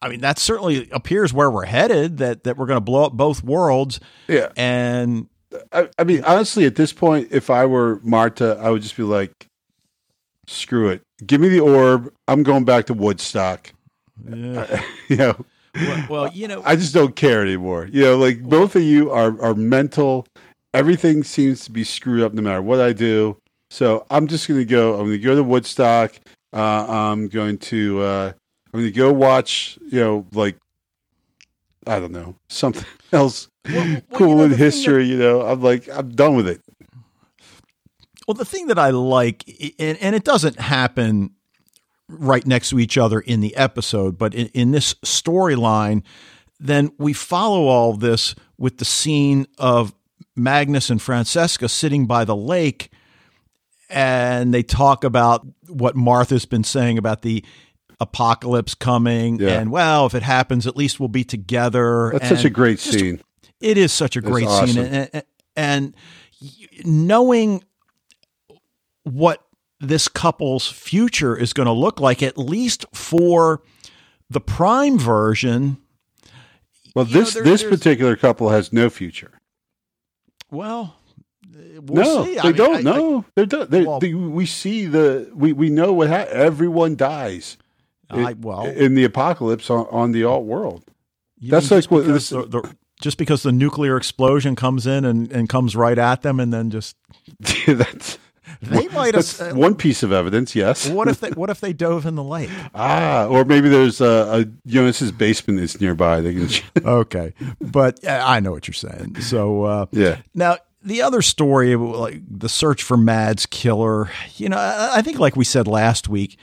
I mean, that certainly appears where we're headed. That that we're going to blow up both worlds, yeah and I, I mean honestly at this point if i were martha i would just be like screw it give me the orb i'm going back to woodstock yeah. *laughs* you know well, well, you know, I just don't care anymore. You know, like both of you are are mental. Everything seems to be screwed up no matter what I do. So I'm just gonna go. I'm gonna go to Woodstock. Uh, I'm going to. Uh, I'm gonna go watch. You know, like I don't know something *laughs* else well, well, cool you know, in the thing history. you know, I'm like I'm done with it. Well, the thing that I like, and, and it doesn't happen right next to each other in the episode, but in, in this storyline, then we follow all this with the scene of Magnus and Franziska sitting by the lake, and they talk about what Martha's been saying about the apocalypse coming, Yeah. and well, if it happens, at least we'll be together. That's such a great just scene. it is such a That's great awesome. scene, and, and, and knowing what this couple's future is going to look like, at least for the prime version. Well, you know, this there- this particular couple has no future. Well, we'll no, see. they I mean, don't. I- no, they're done. They, Well- they, we see the we we know what ha- everyone dies. I, I, well, in the apocalypse on, on the alt world. that's like just what because this- the, the, just because the nuclear explosion comes in and, and comes right at them, and then just *laughs* that's they might have. one piece of evidence. Yes. what if they *laughs* what if they dove in the lake? Ah, or maybe there's a, a Jonas's basement is nearby. They can. *laughs* Okay, but uh, I know what you're saying. So uh, yeah. Now, the other story, like the search for Mad's killer, you know, I think, like we said last week,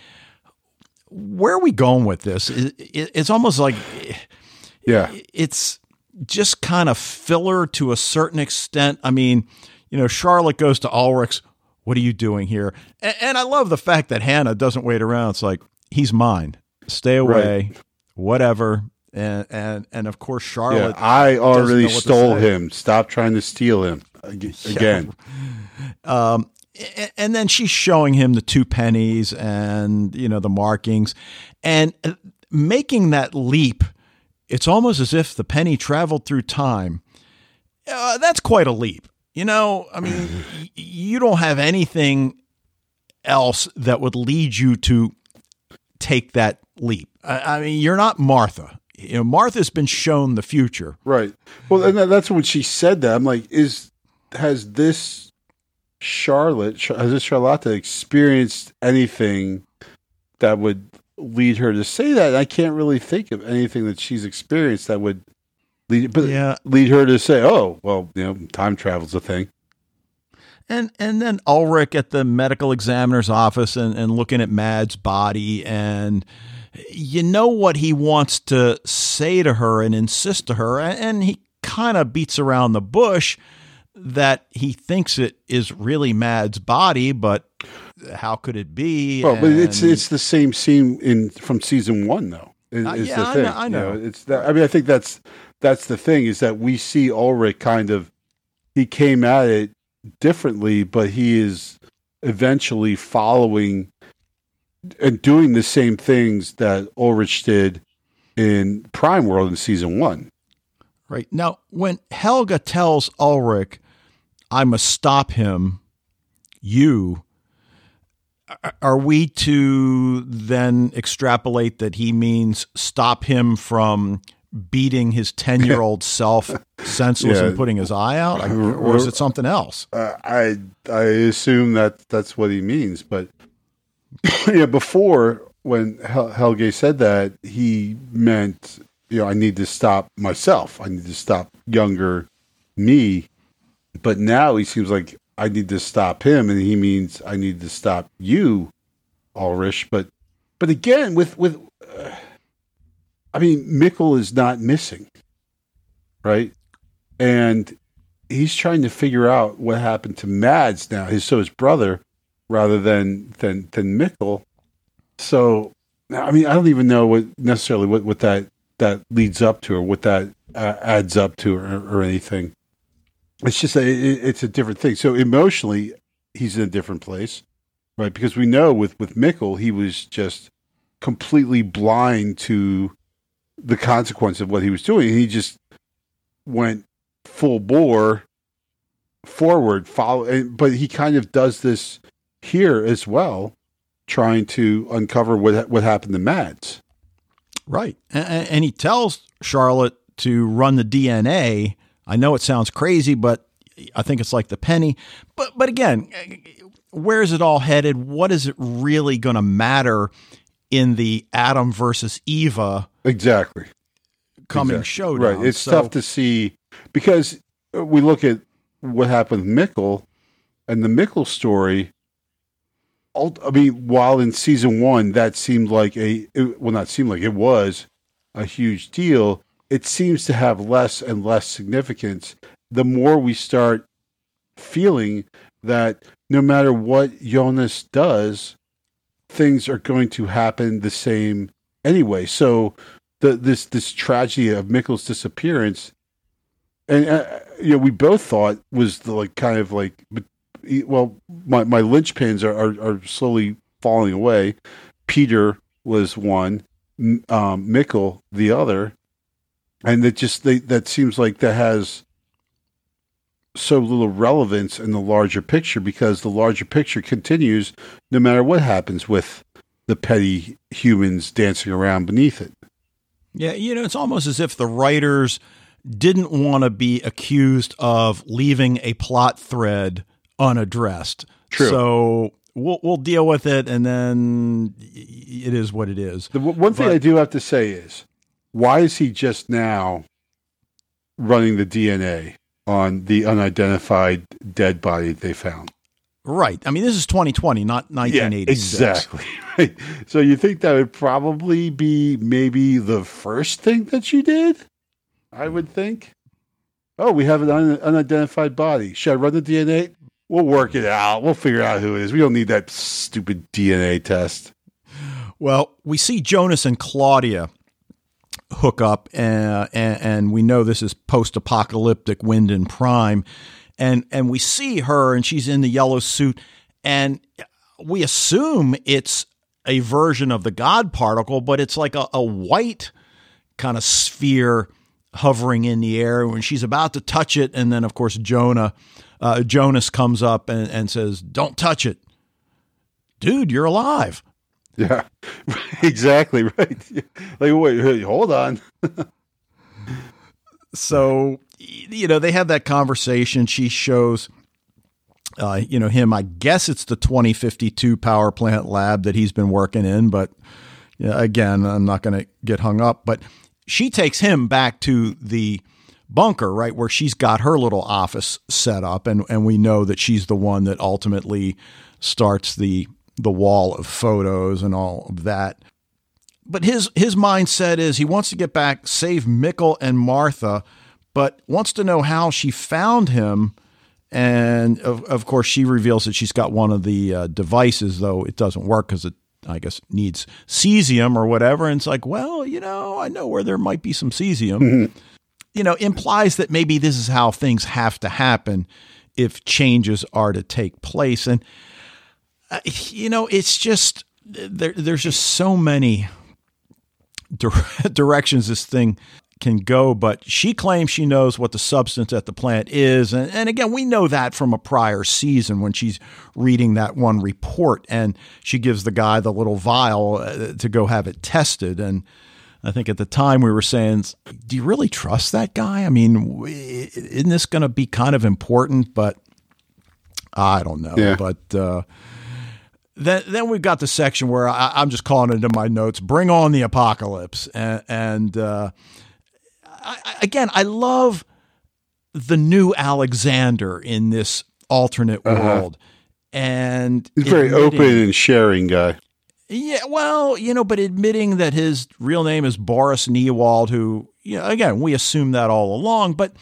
where are we going with this? It's almost like, yeah, it's just kind of filler to a certain extent. I mean, you know, Charlotte goes to Ulrich's. What are you doing here? And, I love the fact that Hannah doesn't wait around. It's like he's mine. Stay away. Right. Whatever and and and of course Charlotte. Yeah, I already stole him. Stop trying to steal him again. Yeah. Um, and then she's showing him the two pennies and you know the markings, and uh, making that leap. It's almost as if the penny traveled through time. Uh, that's quite a leap. You know, I mean, *laughs* you don't have anything else that would lead you to take that leap. I, I mean, you're not Martha you know, Martha's been shown the future. Right. Well, and that's when she said that. I'm like, is has this Charlotte, has this Charlotte experienced anything that would lead her to say that? I can't really think of anything that she's experienced that would lead, but yeah. lead her to say, "Oh, well, you know, time travel's a thing." And and then Ulrich at the medical examiner's office and, and looking at Mad's body and you know what he wants to say to her and insist to her, and he kind of beats around the bush that he thinks it is really Mad's body, but how could it be? Well, but it's it's the same scene in from season one, though. Is, uh, yeah, the thing. I know. I know. You know. It's that. I mean, I think that's that's the thing is that we see Ulrich kind of he came at it differently, but he is eventually following and doing the same things that Ulrich did in Prime World in season one. Right. Now, when Helge tells Ulrich, I must stop him, you, are we to then extrapolate that he means stop him from beating his 10 year old *laughs* self senseless yeah. and putting his eye out? Or is it something else? Uh, I, I assume that that's what he means, but *coughs* yeah, before when Hel- Helge said that, he meant, you know, I need to stop myself. I need to stop younger me. But now he seems like I need to stop him, and he means I need to stop you, Ulrich. But, but again, with with, uh, I mean, Mikkel is not missing, right? And he's trying to figure out what happened to Mads now. His so his brother rather than than than Mikkel. So I mean, I don't even know what necessarily what, what that that leads up to or what that uh, adds up to or, or anything. It's just a, it, it's a different thing. So emotionally, he's in a different place, right? Because we know with with Mikkel, he was just completely blind to the consequence of what he was doing. He just went full bore forward, follow, but he kind of does this here as well, trying to uncover what what happened to Mads. Right, and, and he tells Charlotte to run the DNA. I know it sounds crazy, but I think it's like the penny. But but again, where is it all headed? What is it really going to matter in the Adam versus Eva exactly coming exactly. showdown? Right, it's so, tough to see because we look at what happened with Mikkel and the Mikkel story. I mean, while in season one that seemed like a it, well, not seemed like it was a huge deal. It seems to have less and less significance the more we start feeling that no matter what Jonas does, things are going to happen the same anyway. So the this this tragedy of Mikkel's disappearance, and uh, you know, we both thought was the like kind of like well, my, my linchpins are, are, are slowly falling away. Peter was one, um, the other, and it just they, that seems like that has so little relevance in the larger picture because the larger picture continues no matter what happens with the petty humans dancing around beneath it. Yeah, you know, it's almost as if the writers didn't want to be accused of leaving a plot thread unaddressed. True. So we'll we'll deal with it, and then it is what it is. The one thing but, I do have to say is, why is he just now running the DNA? on the unidentified dead body they found. Right. I mean, this is 2020, not 1986. Yeah, exactly. *laughs* Right. So you think that would probably be maybe the first thing that you did? I would think. Oh, we have an un- unidentified body. Should I run the DNA? We'll work it out. We'll figure out who it is. We don't need that stupid DNA test. Well, we see Jonas and Claudia hook up, uh, and, and we know this is post-apocalyptic Winden Prime, and and we see her, and she's in the yellow suit, and we assume it's a version of the God particle, but it's like a, a white kind of sphere hovering in the air when she's about to touch it, and then of course Jonah, uh, Jonas comes up and, and says, "Don't touch it, dude. You're alive." Yeah, *laughs* exactly right. *laughs* Like, wait, hold on. so, you know, they have that conversation. She shows, uh, you know, him. I guess it's the 2052 power plant lab that he's been working in, but again, I'm not going to get hung up. But she takes him back to the bunker, right, where she's got her little office set up, and and we know that she's the one that ultimately starts the the wall of photos and all of that. But his his mindset is he wants to get back, save Mikkel and Martha, but wants to know how she found him. And of, of course, she reveals that she's got one of the uh, devices, though it doesn't work because it, I guess, needs cesium or whatever. And it's like, well, you know, I know where there might be some cesium. Mm-hmm. You know, implies that maybe this is how things have to happen if changes are to take place. And you know, it's just there, there's just so many *laughs* directions this thing can go, but she claims she knows what the substance at the plant is. And, and, again, we know that from a prior season when she's reading that one report and she gives the guy the little vial uh, to go have it tested. And I think at the time we were saying, do you really trust that guy? I mean, isn't this going to be kind of important? But I don't know. Yeah. But, uh, then then we've got the section where I, am just calling it in my notes. Bring on the apocalypse, and, and uh, I, again, I love the new Alexander in this alternate uh-huh. world, and he's a very open and sharing guy. Yeah, well, you know, but admitting that his real name is Boris Niewald, who, you know, again, we assume that all along, but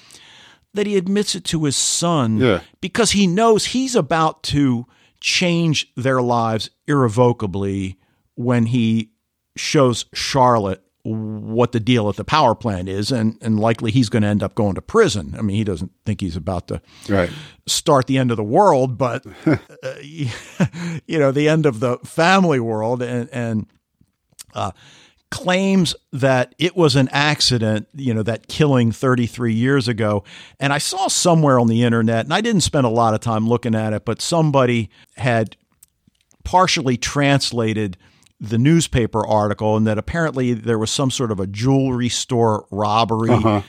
that he admits it to his son yeah. because he knows he's about to change their lives irrevocably when he shows Charlotte what the deal at the power plant is, and and likely he's going to end up going to prison. I mean, he doesn't think he's about to right. start the end of the world, but *laughs* uh, *laughs* you know, the end of the family world, and and uh, claims that it was an accident, you know, that killing 33 years ago. And I saw somewhere on the internet, and I didn't spend a lot of time looking at it, but somebody had partially translated the newspaper article and that apparently there was some sort of a jewelry store robbery uh-huh.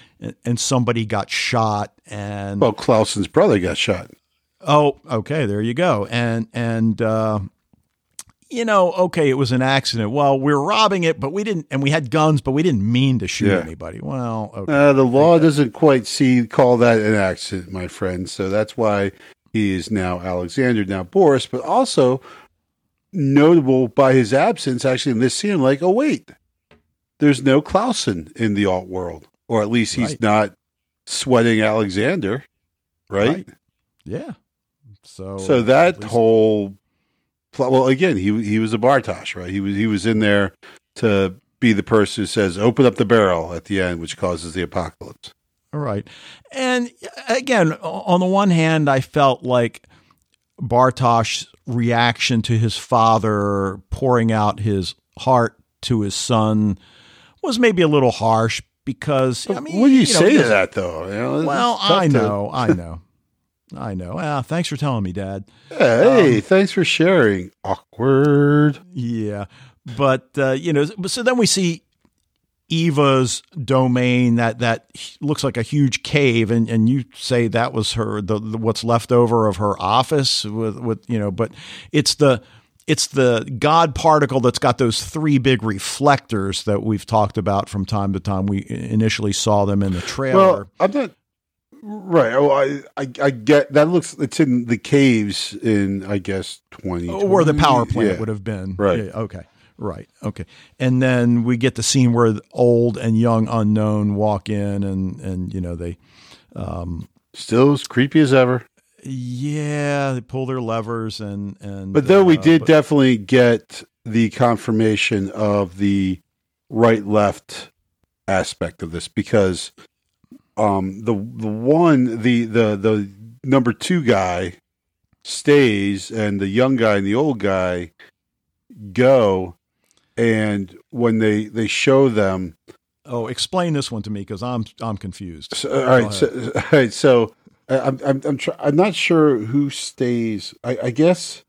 and, somebody got shot and well Clausen's brother got shot. Oh, okay, there you go. And and uh, you know, okay, it was an accident. Well, we are robbing it, but we didn't, and we had guns, but we didn't mean to shoot yeah. anybody. Well, okay. Uh, the law doesn't quite see call that an accident, my friend. So that's why he is now Alexander, now Boris, but also notable by his absence. Actually, in this scene, like, oh wait, there's no Clausen in the alt world, or at least he's right. not sweating Alexander, right? right? Yeah. So, so that whole well, again, he he was a Bartosz, right? He was he was in there to be the person who says, "Open up the barrel" at the end, which causes the apocalypse. All right, and uh, again, on the one hand, I felt like Bartosz's reaction to his father pouring out his heart to his son was maybe a little harsh because I mean, what do you, you say know, to that though? You know, well, I know. I know. I know. Ah, thanks for telling me, Dad. Hey, um, thanks for sharing. Awkward. Yeah, but uh, you know, so then we see Eva's domain that that looks like a huge cave, and, and you say that was her the, the what's left over of her office with with you know, but it's the it's the God particle that's got those three big reflectors that we've talked about from time to time. We initially saw them in the trailer. Well, I'm not Right. Oh, I, I, I get that. Looks it's in the caves in I guess twenty where the power plant Yeah. would have been. Right. Yeah, okay. Right. Okay. And then we get the scene where the old and young unknown walk in, and and you know they, um, Still as creepy as ever. yeah, they pull their levers and and. But though we uh, did but- definitely get the confirmation of the right left aspect of this because um the the one the the the number 2 guy stays and the young guy and the old guy go. And when they they show them Oh, explain this one to me because I'm I'm confused. so, all right so, *laughs* all right so I'm I'm I'm, try, I'm not sure who stays. I, I guess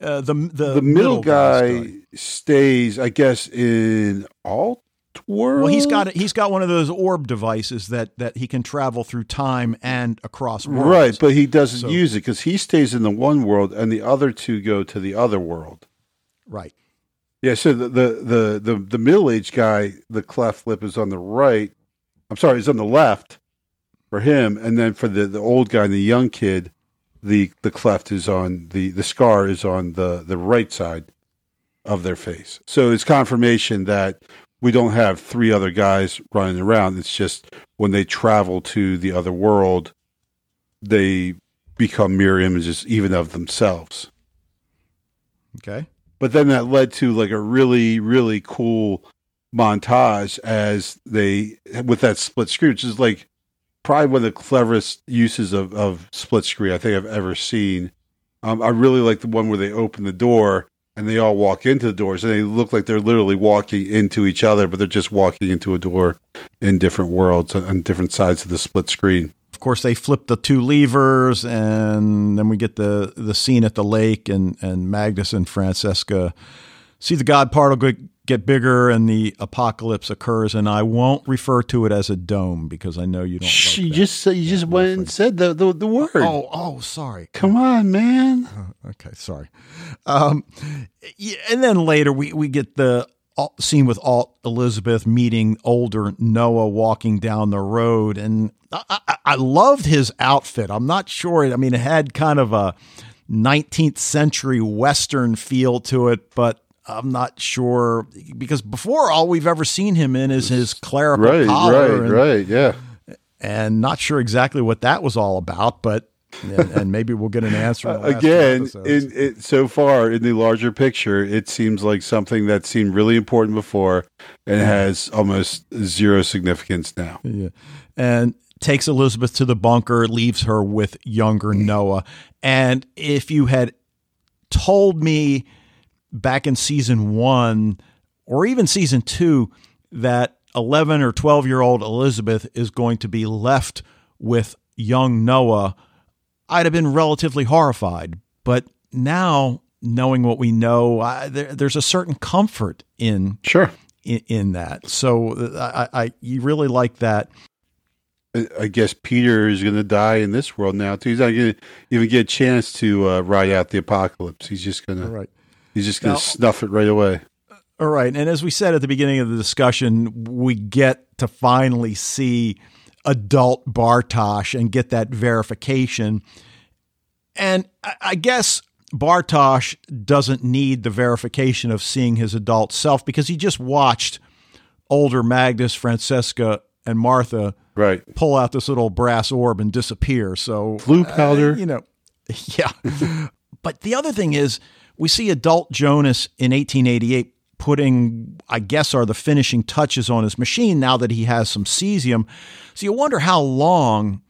Uh, the the the middle, guy's guy stays, I guess, in alt world. Well, he's got he's got one of those orb devices that that he can travel through time and across worlds. right, but he doesn't So- use it because he stays in the one world, and the other two go to the other world. right. Yeah, so the the the the, the middle aged guy, the cleft lip is on the right. I'm sorry, he's on the left for him, and then for the the old guy and the young kid, the the cleft is on the the scar is on the the right side of their face. So it's confirmation that we don't have three other guys running around. It's just when they travel to the other world, they become mirror images even of themselves. Okay. But then that led to like a really, really cool montage as they with that split screen, which is like probably one of the cleverest uses of, of split screen I think I've ever seen. Um, I really like the one where they open the door and they all walk into the doors and they look like they're literally walking into each other, but they're just walking into a door in different worlds on, different sides of the split screen. Of course, they flip the two levers, and then we get the the scene at the lake, and and Magnus and Franziska see the God particle get, bigger, and the apocalypse occurs. And I won't refer to it as a dome because I know you don't. She like just said- you just went and said the the, the word. Oh, oh, sorry. Come on, man. Okay, sorry. Um, and then later we, we get the scene with Alt Elizabeth meeting older Noah walking down the road, and I, I, I loved his outfit. I'm not sure. I mean, it had kind of a 19th century Western feel to it, but I'm not sure because before all we've ever seen him in is his clerical Right, collar, right, and, right. Yeah. and not sure exactly what that was all about, but. And, and maybe we'll get an answer in the *laughs* last again in it so far in the larger picture it seems like something that seemed really important before and has almost zero significance now Yeah. And takes Elizabeth to the bunker, leaves her with younger *clears throat* Noah. And if you had told me back in season one or even season two that 11 or 12 year old Elizabeth is going to be left with young Noah, I'd have been relatively horrified. But now, knowing what we know, I, there, there's a certain comfort in sure in, in that. So uh, I, I you really like that. I- guess peter is going to die in this world now too he's not going to even get a chance to uh, ride out the apocalypse he's just going to right. He's just going to snuff it right away All right. And as we said at the beginning of the discussion, we get to finally see adult Bartosz and get that verification. And I- guess Bartosz doesn't need the verification of seeing his adult self because he just watched older Magnus, Franziska, and Martha right pull out this little brass orb and disappear. So Blue powder. uh, you know, *laughs* yeah. but the other thing is, we see adult Jonas in 1888 putting, I guess, are the finishing touches on his machine now that he has some cesium. So you wonder how long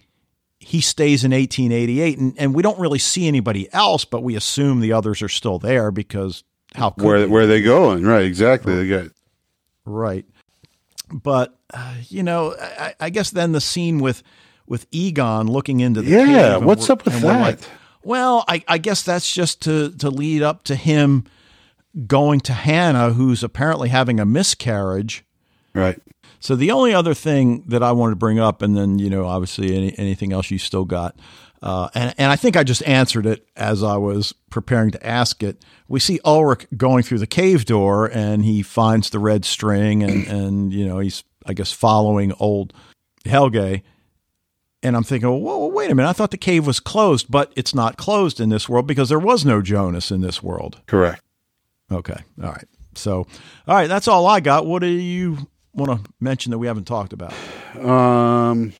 he stays in 1888, and, and we don't really see anybody else, but we assume the others are still there because how could where where are they going right exactly they got Right. But uh, you know, I, I guess then the scene with with Egon looking into the Yeah, what's up with that? Well, I, I guess that's just to to lead up to him going to Hannah, who's apparently having a miscarriage. right So the only other thing that I wanted to bring up, and then you know, obviously any, anything else you still got, uh, and and I think I just answered it as I was preparing to ask it. We see Ulrich going through the cave door, and he finds the red string, and and you know he's I guess following old Helge. And I'm thinking, well, whoa, wait a minute. I thought the cave was closed, but it's not closed in this world because there was no Jonas in this world. Correct. Okay. All right. So, all right. That's all I got. What do you want to mention that we haven't talked about? Um.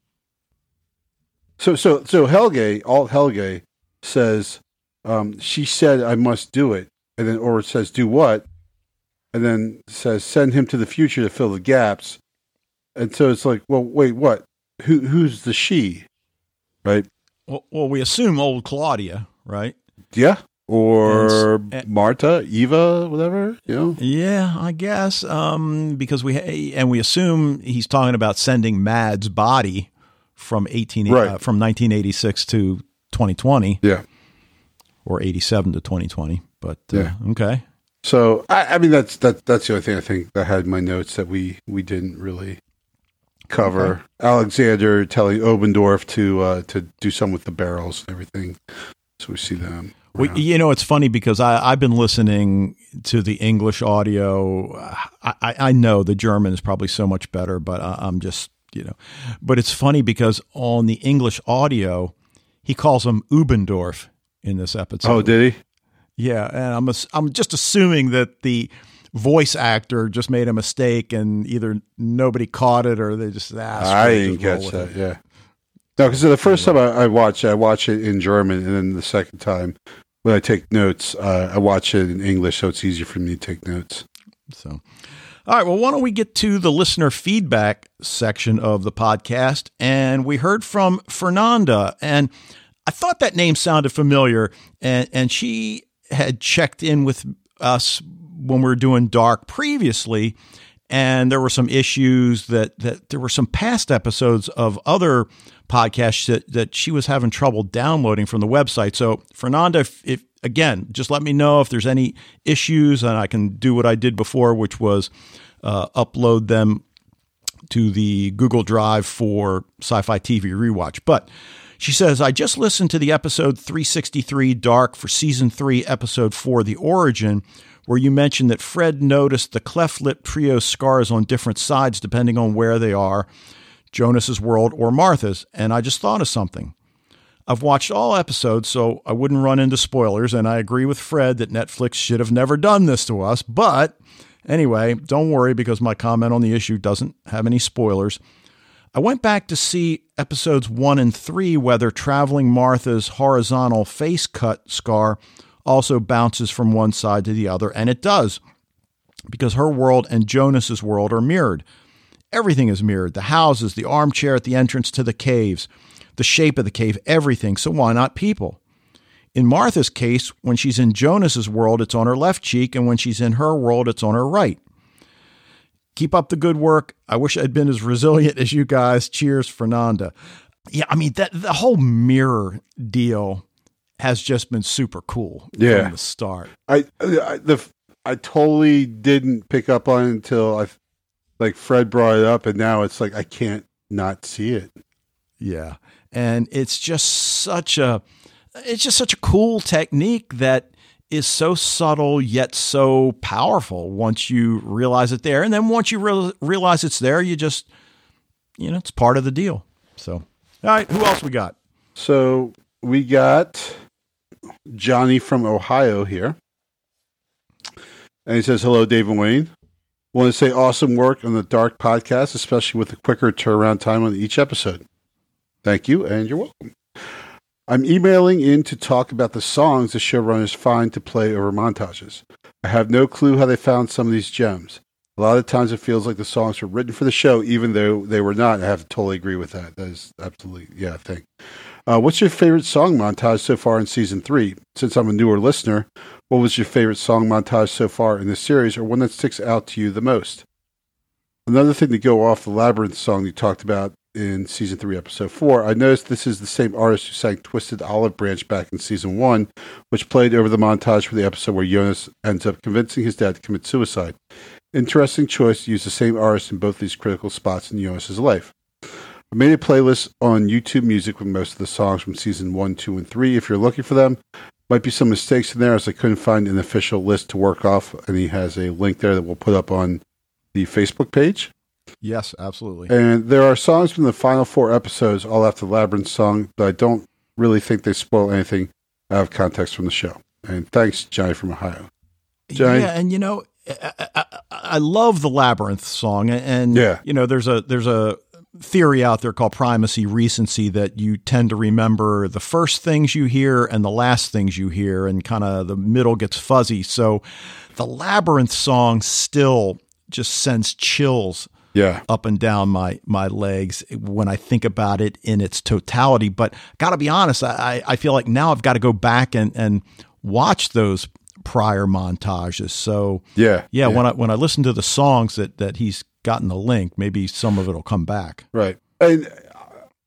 So so so Helge, all Helge says, um, she said I must do it, and then or says do what, and then says send him to the future to fill the gaps, and so it's like, well, wait, what? Who who's the she, right? Well, well we assume old Claudia, right? Yeah, or And s- Martha, Eva, whatever. You know, Yeah, I guess. Um, because we and we assume he's talking about sending Mads' body from eighteen Right. uh, from nineteen eighty six to twenty twenty yeah. or eighty seven to twenty twenty. But uh, Yeah. okay, So I, I mean that's that that's the only thing I think that had in my notes that we we didn't really cover. Alexander telling Obendorf to uh, to do some with the barrels and everything. So we see them. we, around. you know it's funny because I I've been listening to the English audio. I, I, I know the German is probably so much better, but I, I'm just you know. But it's funny because on the English audio, he calls him Ubendorf in this episode. oh, did he? Yeah, and I'm ass- I'm just assuming that the voice actor just made a mistake and either nobody caught it or they just ah, I didn't catch that. it. Yeah. No, because the first time I, I watched it, I watch it in German, and then the second time when I take notes, uh, I watch it in English, so it's easier for me to take notes. So, all right. Well, why don't we get to the listener feedback section of the podcast? And we heard from Fernanda, and I thought that name sounded familiar, and and she had checked in with us when we were doing Dark previously, and there were some issues that that there were some past episodes of other podcasts that, that she was having trouble downloading from the website. So, Fernanda, if, if again, just let me know if there's any issues, and I can do what I did before, which was uh, upload them to the Google Drive for Sci Fi TV Rewatch. But she says, I just listened to the episode 363 Dark for season three, episode four, The Origin, where you mentioned that Fred noticed the cleft lip trio scars on different sides depending on where they are Jonas's world or Martha's. And I just thought of something. I've watched all episodes, so I wouldn't run into spoilers, and I agree with Fred that Netflix should have never done this to us. But anyway, don't worry because my comment on the issue doesn't have any spoilers. I went back to see episodes one and three whether traveling Martha's horizontal face cut scar also bounces from one side to the other, and it does, because her world and Jonas's world are mirrored. Everything is mirrored the houses, the armchair at the entrance to the caves, the shape of the cave, everything. So why not people? In Martha's case, when she's in Jonas's world, it's on her left cheek, and when she's in her world, it's on her right. Keep up the good work. I wish I'd been as resilient as you guys. Cheers, Fernanda. Yeah, I mean that the whole mirror deal has just been super cool Yeah. from the start. I, I the I totally didn't pick up on it until I like Fred brought it up, and now it's like I can't not see it. Yeah. And it's just such a it's just such a cool technique that is so subtle yet so powerful once you realize it there. And then once you real realize it's there, you just you know, it's part of the deal. So, all right, who else we got? So we got Johnny from Ohio here, and he says, "Hello, Dave and Wayne. Want to say awesome work on the Dark podcast, especially with the quicker turnaround time on each episode. Thank you, and you're welcome." I'm emailing in to talk about the songs the showrunners find to play over montages. I have no clue how they found some of these gems. A lot of times it feels like the songs were written for the show, even though they were not. I have to totally agree with that. That is absolutely, yeah, I think. Uh, what's your favorite song montage so far in season three? Since I'm a newer listener, what was your favorite song montage so far in the series, or one that sticks out to you the most? Another thing to go off the Labyrinth song you talked about in season three, episode four, I noticed this is the same artist who sang Twisted Olive Branch back in season one, which played over the montage for the episode where Jonas ends up convincing his dad to commit suicide. Interesting choice to use the same artist in both these critical spots in Jonas's life. I made a playlist on YouTube Music with most of the songs from season one, two, and three. If you're looking for them, might be some mistakes in there as I couldn't find an official list to work off, and he has a link there that we'll put up on the Facebook page. Yes, absolutely. And there are songs from the final four episodes all after the Labyrinth song, but I don't really think they spoil anything out of context from the show. And thanks, Johnny from Ohio. Johnny? Yeah, and you know, I, I, I love the Labyrinth song, and Yeah. you know, there's a there's a theory out there called primacy recency that you tend to remember the first things you hear and the last things you hear, and kind of the middle gets fuzzy. So, the Labyrinth song still just sends chills Yeah. up and down my my legs when I think about it in its totality. But got to be honest, I I feel like now I've got to go back and and watch those prior montages. So Yeah. yeah, when I when I listen to the songs that that he's gotten the link, maybe some of it'll come back. Right. And uh,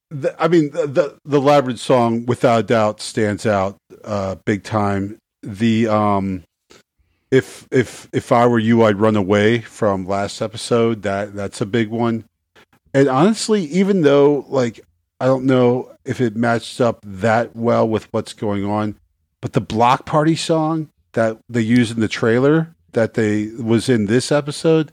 the, I mean, the, the the Labyrinth song, without a doubt, stands out uh, big time. The um, if if if I were you, I'd run away from last episode. That that's a big one. And honestly, even though like I don't know if it matched up that well with what's going on, but the block party song that they used in the trailer that they was in this episode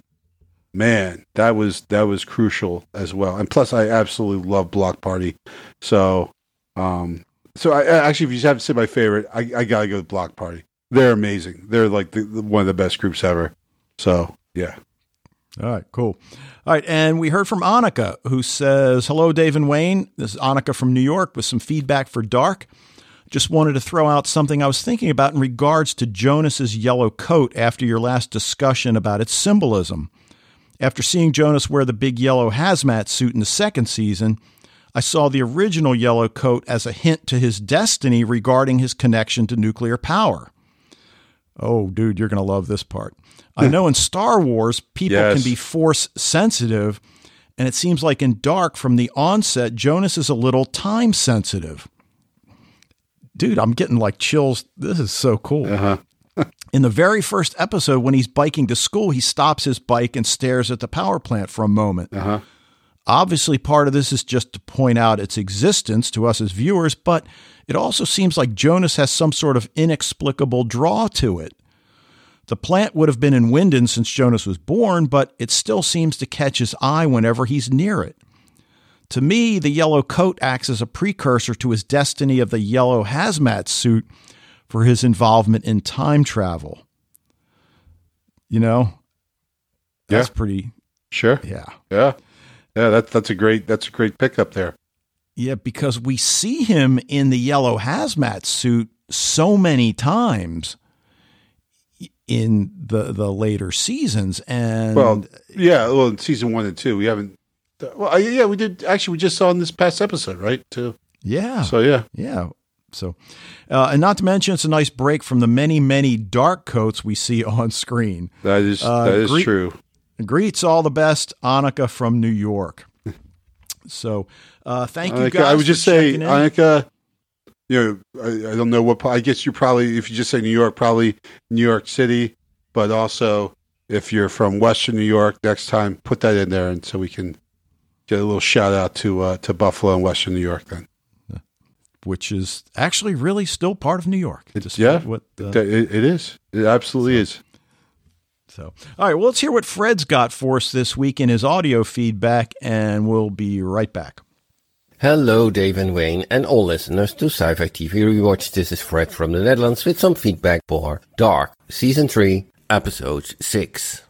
man, that was that was crucial as well. And plus, I absolutely love Bloc Party. So, um, so I actually, if you have to say my favorite, I, I gotta go with Bloc Party. They're amazing. They're like the, the- one of the best groups ever. So, yeah, All right, cool. All right, and we heard from Annika who says, "Hello, Dave and Wayne. This is Annika from New York with some feedback for Dark. Just wanted to throw out something I was thinking about in regards to Jonas's yellow coat after your last discussion about its symbolism. After seeing Jonas wear the big yellow hazmat suit in the second season, I saw the original yellow coat as a hint to his destiny regarding his connection to nuclear power." Oh, dude, you're going to love this part. I know in Star Wars, people Yes. can be force sensitive, and it seems like in Dark, from the onset, Jonas is a little time sensitive. Dude, I'm getting like chills. This is so cool. uh-huh. In the very first episode, when he's biking to school, he stops his bike and stares at the power plant for a moment. Uh-huh. Obviously, part of this is just to point out its existence to us as viewers, but it also seems like Jonas has some sort of inexplicable draw to it. The plant would have been in Winden since Jonas was born, but it still seems to catch his eye whenever he's near it. To me, the yellow coat acts as a precursor to his destiny of the yellow hazmat suit for his involvement in time travel. You know? That's Yeah. pretty, sure, yeah. yeah, yeah. That's that's a great that's a great pickup there. Yeah, because we see him in the yellow hazmat suit so many times in the the later seasons, and Well, yeah. Well, in season one and two, we haven't. Well, yeah, we did. Actually, we just saw in this past episode, right? Too. yeah, So yeah, yeah. So, uh, and not to mention, it's a nice break from the many, many dark coats we see *laughs* on screen. that is Uh, that is Gre- true. Greets all the best, Annika from New York. So, uh, thank you guys. I would just say, in. Annika, you know, I, I don't know what, I guess you probably, if you just say New York, probably New York City, but also if you're from Western New York, next time put that in there and so we can get a little shout out to, uh, to Buffalo and Western New York then. Which is actually really still part of New York. despite yeah. what uh, It, it is. It absolutely is. So, all right, well, let's hear what Fred's got for us this week in his audio feedback, and we'll be right back. Hello, Dave and Wayne, and all listeners to Sci-Fi TV Rewatch. This is Fred from the Netherlands with some feedback for Dark, Season 3, Episode 6.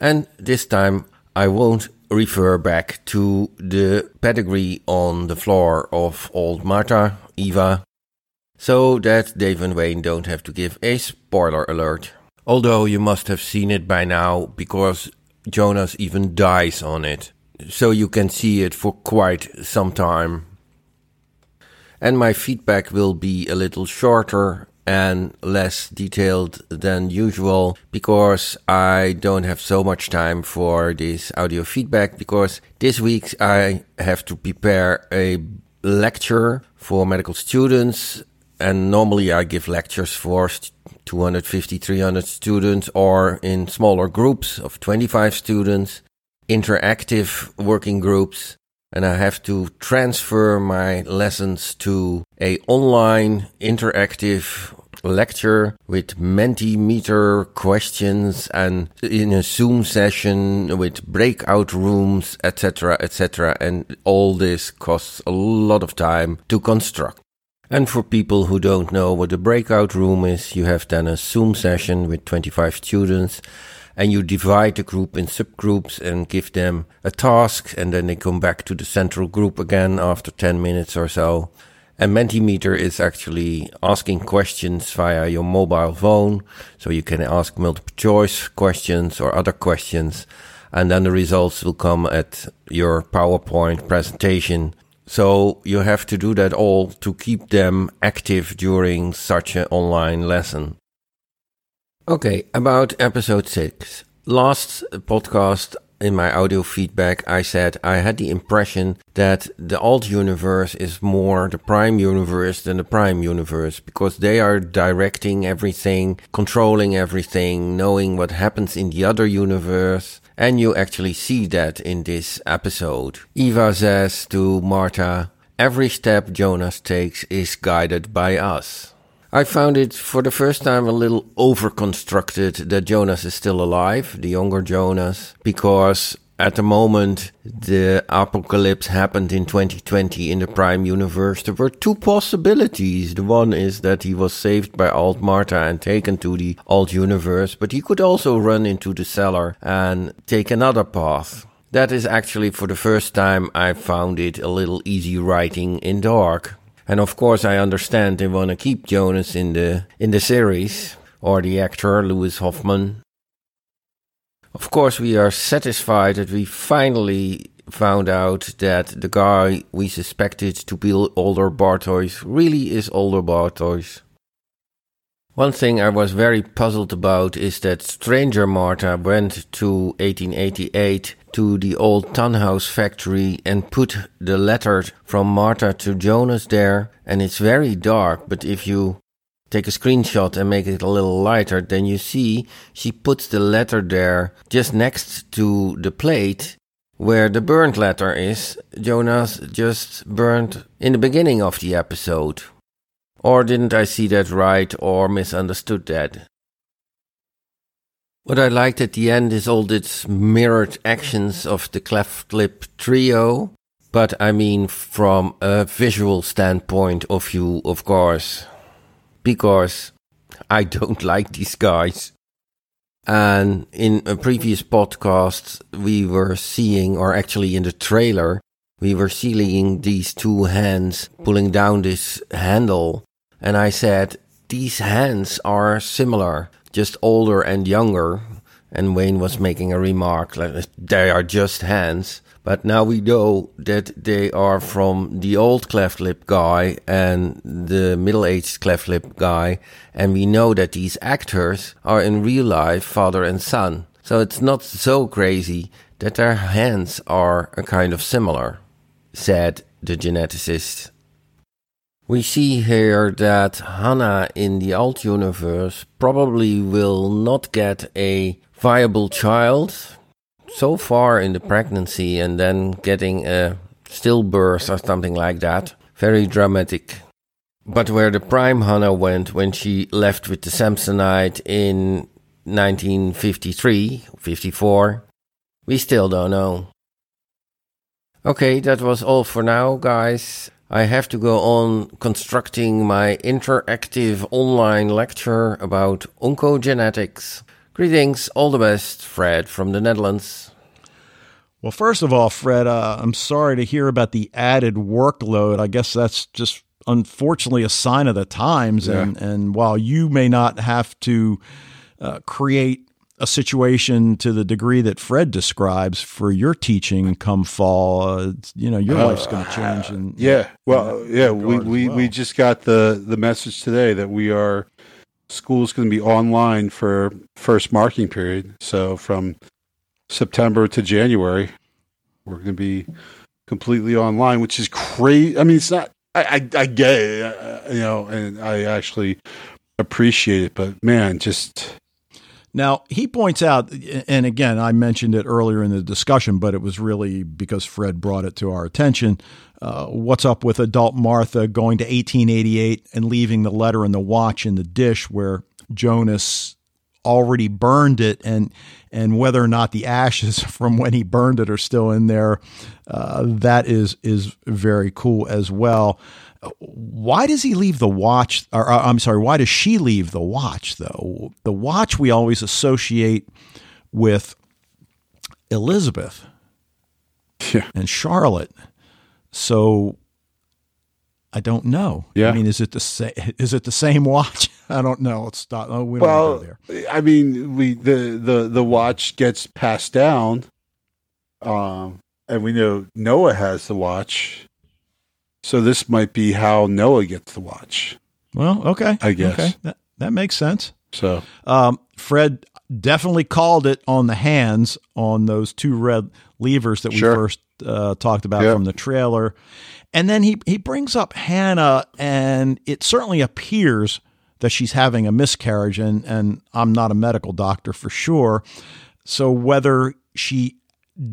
And this time I won't refer back to the pedigree on the floor of old Martha, Eva, so that Dave and Wayne don't have to give a spoiler alert. Although you must have seen it by now because Jonas even dies on it so you can see it for quite some time. And my feedback will be a little shorter and less detailed than usual because I don't have so much time for this audio feedback because this week I have to prepare a lecture for medical students. And normally I give lectures for st- 250 300 students or in smaller groups of 25 students interactive working groups. And I have to transfer my lessons to a online interactive lecture with Mentimeter questions and in a Zoom session with breakout rooms, etc., etc. And all this costs a lot of time to construct. And for people who don't know what a breakout room is, you have then a Zoom session with 25 students and you divide the group in subgroups and give them a task and then they come back to the central group again after 10 minutes or so. And Mentimeter is actually asking questions via your mobile phone. So you can ask multiple choice questions or other questions. And then the results will come at your PowerPoint presentation. So you have to do that all to keep them active during such an online lesson. Okay, about episode 6. Last podcast, in my audio feedback, I said I had the impression that the alt universe is more the prime universe than the prime universe because they are directing everything, controlling everything, knowing what happens in the other universe. And you actually see that in this episode. Eva says to Martha, every step Jonas takes is guided by us. I found it for the first time a little overconstructed that Jonas is still alive, the younger Jonas, because at the moment the apocalypse happened in 2020 in the Prime Universe, there were two possibilities. The one is that he was saved by Alt Martha and taken to the Alt Universe, but he could also run into the cellar and take another path. That is actually for the first time I found it a little easy writing in dark. And of course, I understand they want to keep Jonas in the in the series or the actor Louis Hofmann. Of course, we are satisfied that we finally found out that the guy we suspected to be Older Bartosz really is Older Bartosz. One thing I was very puzzled about is that Stranger Martha went to 1888 to the old Tannhaus factory and put the letter from Martha to Jonas there, and it's very dark, but if you take a screenshot and make it a little lighter, then you see she puts the letter there just next to the plate where the burnt letter is. Jonas just burned in the beginning of the episode. Or didn't I see that right or misunderstood that? What I liked at the end is all these mirrored actions of the cleft lip trio, but I mean from a visual standpoint of view, of course, because I don't *laughs* like these guys. And in a previous podcast, we were seeing, or actually in the trailer, we were seeing these two hands pulling down this handle. And I said, these hands are similar just older and younger. And Wayne was making a remark like they are just hands. But now we know that they are from the old cleft lip guy and the middle aged cleft lip guy. And we know that these actors are in real life father and son. So it's not so crazy that their hands are a kind of similar, said the geneticist. We see here that Hannah in the alt universe probably will not get a viable child so far in the pregnancy and then getting a stillbirth or something like that. Very dramatic. But where the prime Hannah went when she left with the Samsonite in 1953, 54, we still don't know. Okay, that was all for now, guys. I have to go on constructing my interactive online lecture about oncogenetics. Greetings, all the best, Fred from the Netherlands. Well, first of all, Fred, uh, I'm sorry to hear about the added workload. I guess that's just unfortunately a sign of the times. Yeah. And, and while you may not have to uh, create a situation to the degree that Fred describes for your teaching come fall, uh, you know, your uh, life's going to change. And yeah, well, yeah, we we, well. we just got the the message today that we are school's going to be online for first marking period. So from September to January, we're going to be completely online, which is crazy. I mean, it's not. I I, I get it, uh, you know, and I actually appreciate it, but man, just Now, he points out, and again, I mentioned it earlier in the discussion, but it was really because Fred brought it to our attention. Uh, what's up with adult Martha going to 1888 and leaving the letter and the watch in the dish where Jonas already burned it, and and whether or not the ashes *laughs* from when he burned it are still in there, uh, that is is very cool as well why does he leave the watch? Or, uh, I'm sorry, why does she leave the watch though? The watch we always associate with Elisabeth yeah. and Charlotte. So I don't know. Yeah. I mean, is it the same? Is it the same *laughs* watch? I don't know. Let's stop. Oh, we don't well, go there. I mean, we the the the watch gets passed down, um, and we know Noah has the watch. So this might be how Noah gets the watch. Well, okay. I guess. Okay. That, that makes sense. So um, Fred definitely called it on the hands on those two red levers that we Sure. first uh, talked about Yep. from the trailer. And then he, he brings up Hannah, and it certainly appears that she's having a miscarriage. And, and I'm not a medical doctor for sure. So whether she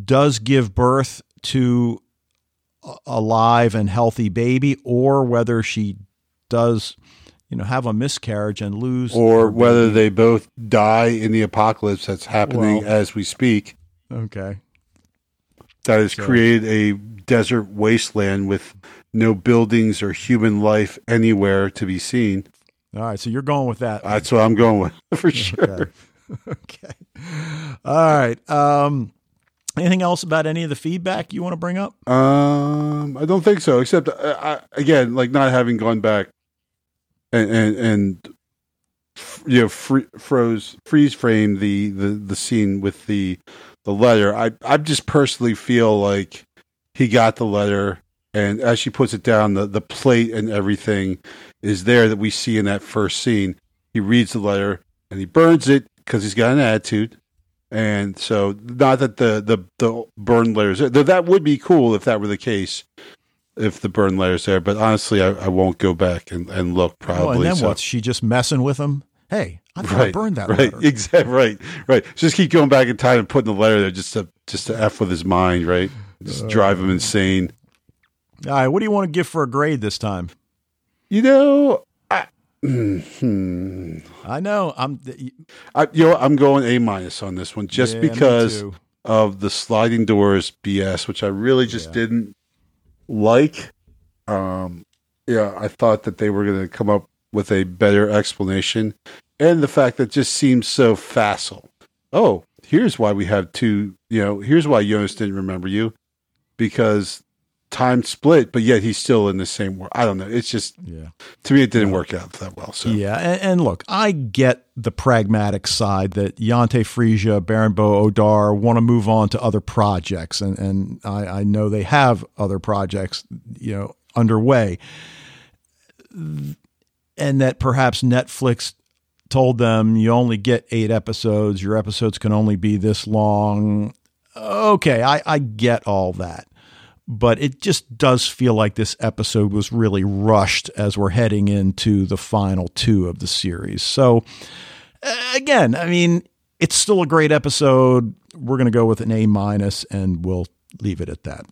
does give birth to a- live and healthy baby, or whether she does, you know, have a miscarriage and lose, or whether they both die in the apocalypse that's happening Well- as we speak. okay, That has So- created a desert wasteland with no buildings or human life anywhere to be seen. All right. So you're going with that, That's what I'm going with *laughs* for sure. Okay. *laughs* okay. All right. Um, anything else about any of the feedback you want to bring up? Um, I don't think so. Except uh, I, again, like not having gone back and and, and you know free, froze freeze frame the, the the scene with the the letter. I I just personally feel like he got the letter, and as she puts it down, the the plate and everything is there that we see in that first scene. He reads the letter and he burns it because he's got an attitude. And so, not that the the the burn layers though that would be cool if that were the case, if the burn layers there. But honestly, I, I won't go back and, and look. Probably. oh, and then so. what's she just messing with him? Hey, I thought I Right, burned that right, letter. exactly, right, right. Just keep going back in time and putting the letter there just to just to f with his mind, right? Just drive him uh, insane. All right. What do you want to give for a grade this time? You know, I, hmm, I know I'm. I you know I'm going A minus on this one just Yeah, because of the sliding doors BS, which I really just Yeah. didn't like. Um, yeah, I thought that they were going to come up with a better explanation, and the fact that just seems so facile. Oh, here's why we have two. You know, here's why Jonas didn't remember you because time split, but yet he's still in the same world. I don't know. It's just Yeah. to me, it didn't work out that well. So Yeah, and, and look, I get the pragmatic side that Jantje Friese, Baran bo Odar want to move on to other projects, and and I, I know they have other projects, you know, underway, and that perhaps Netflix told them you only get eight episodes, your episodes can only be this long. Okay, I, I get all that but it just does feel like this episode was really rushed as we're heading into the final two of the series. So, uh, again, I mean, it's still a great episode. We're going to go with an A minus, and we'll leave it at that.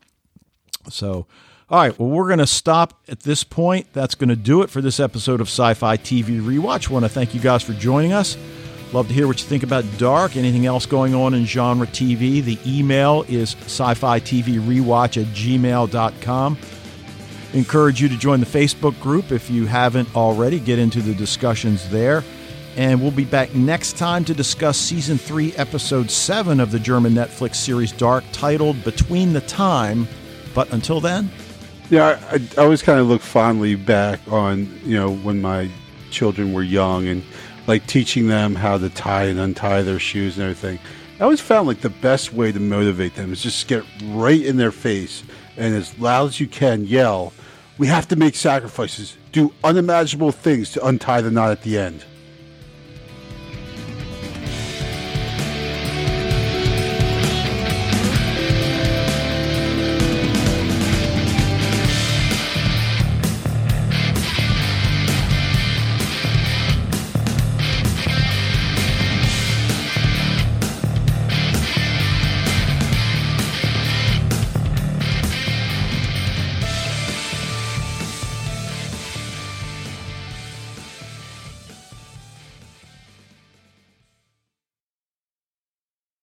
So, all right, well, we're going to stop at this point. That's going to do it for this episode of Sci Fi TV Rewatch. I want to thank you guys for joining us. Love to hear what you think about Dark, anything else going on in genre TV. The email is sci fi TV rewatch at gmail.com. Encourage you to join the Facebook group if you haven't already. Get into the discussions there. And we'll be back next time to discuss season three, episode seven of the German Netflix series Dark, titled Between the Time. But until then, Yeah, I, I always kind of look fondly back on you know when my children were young and like teaching them how to tie and untie their shoes and everything. I always found like the best way to motivate them is just get right in their face and as loud as you can yell, "We have to make sacrifices, do unimaginable things to untie the knot at the end."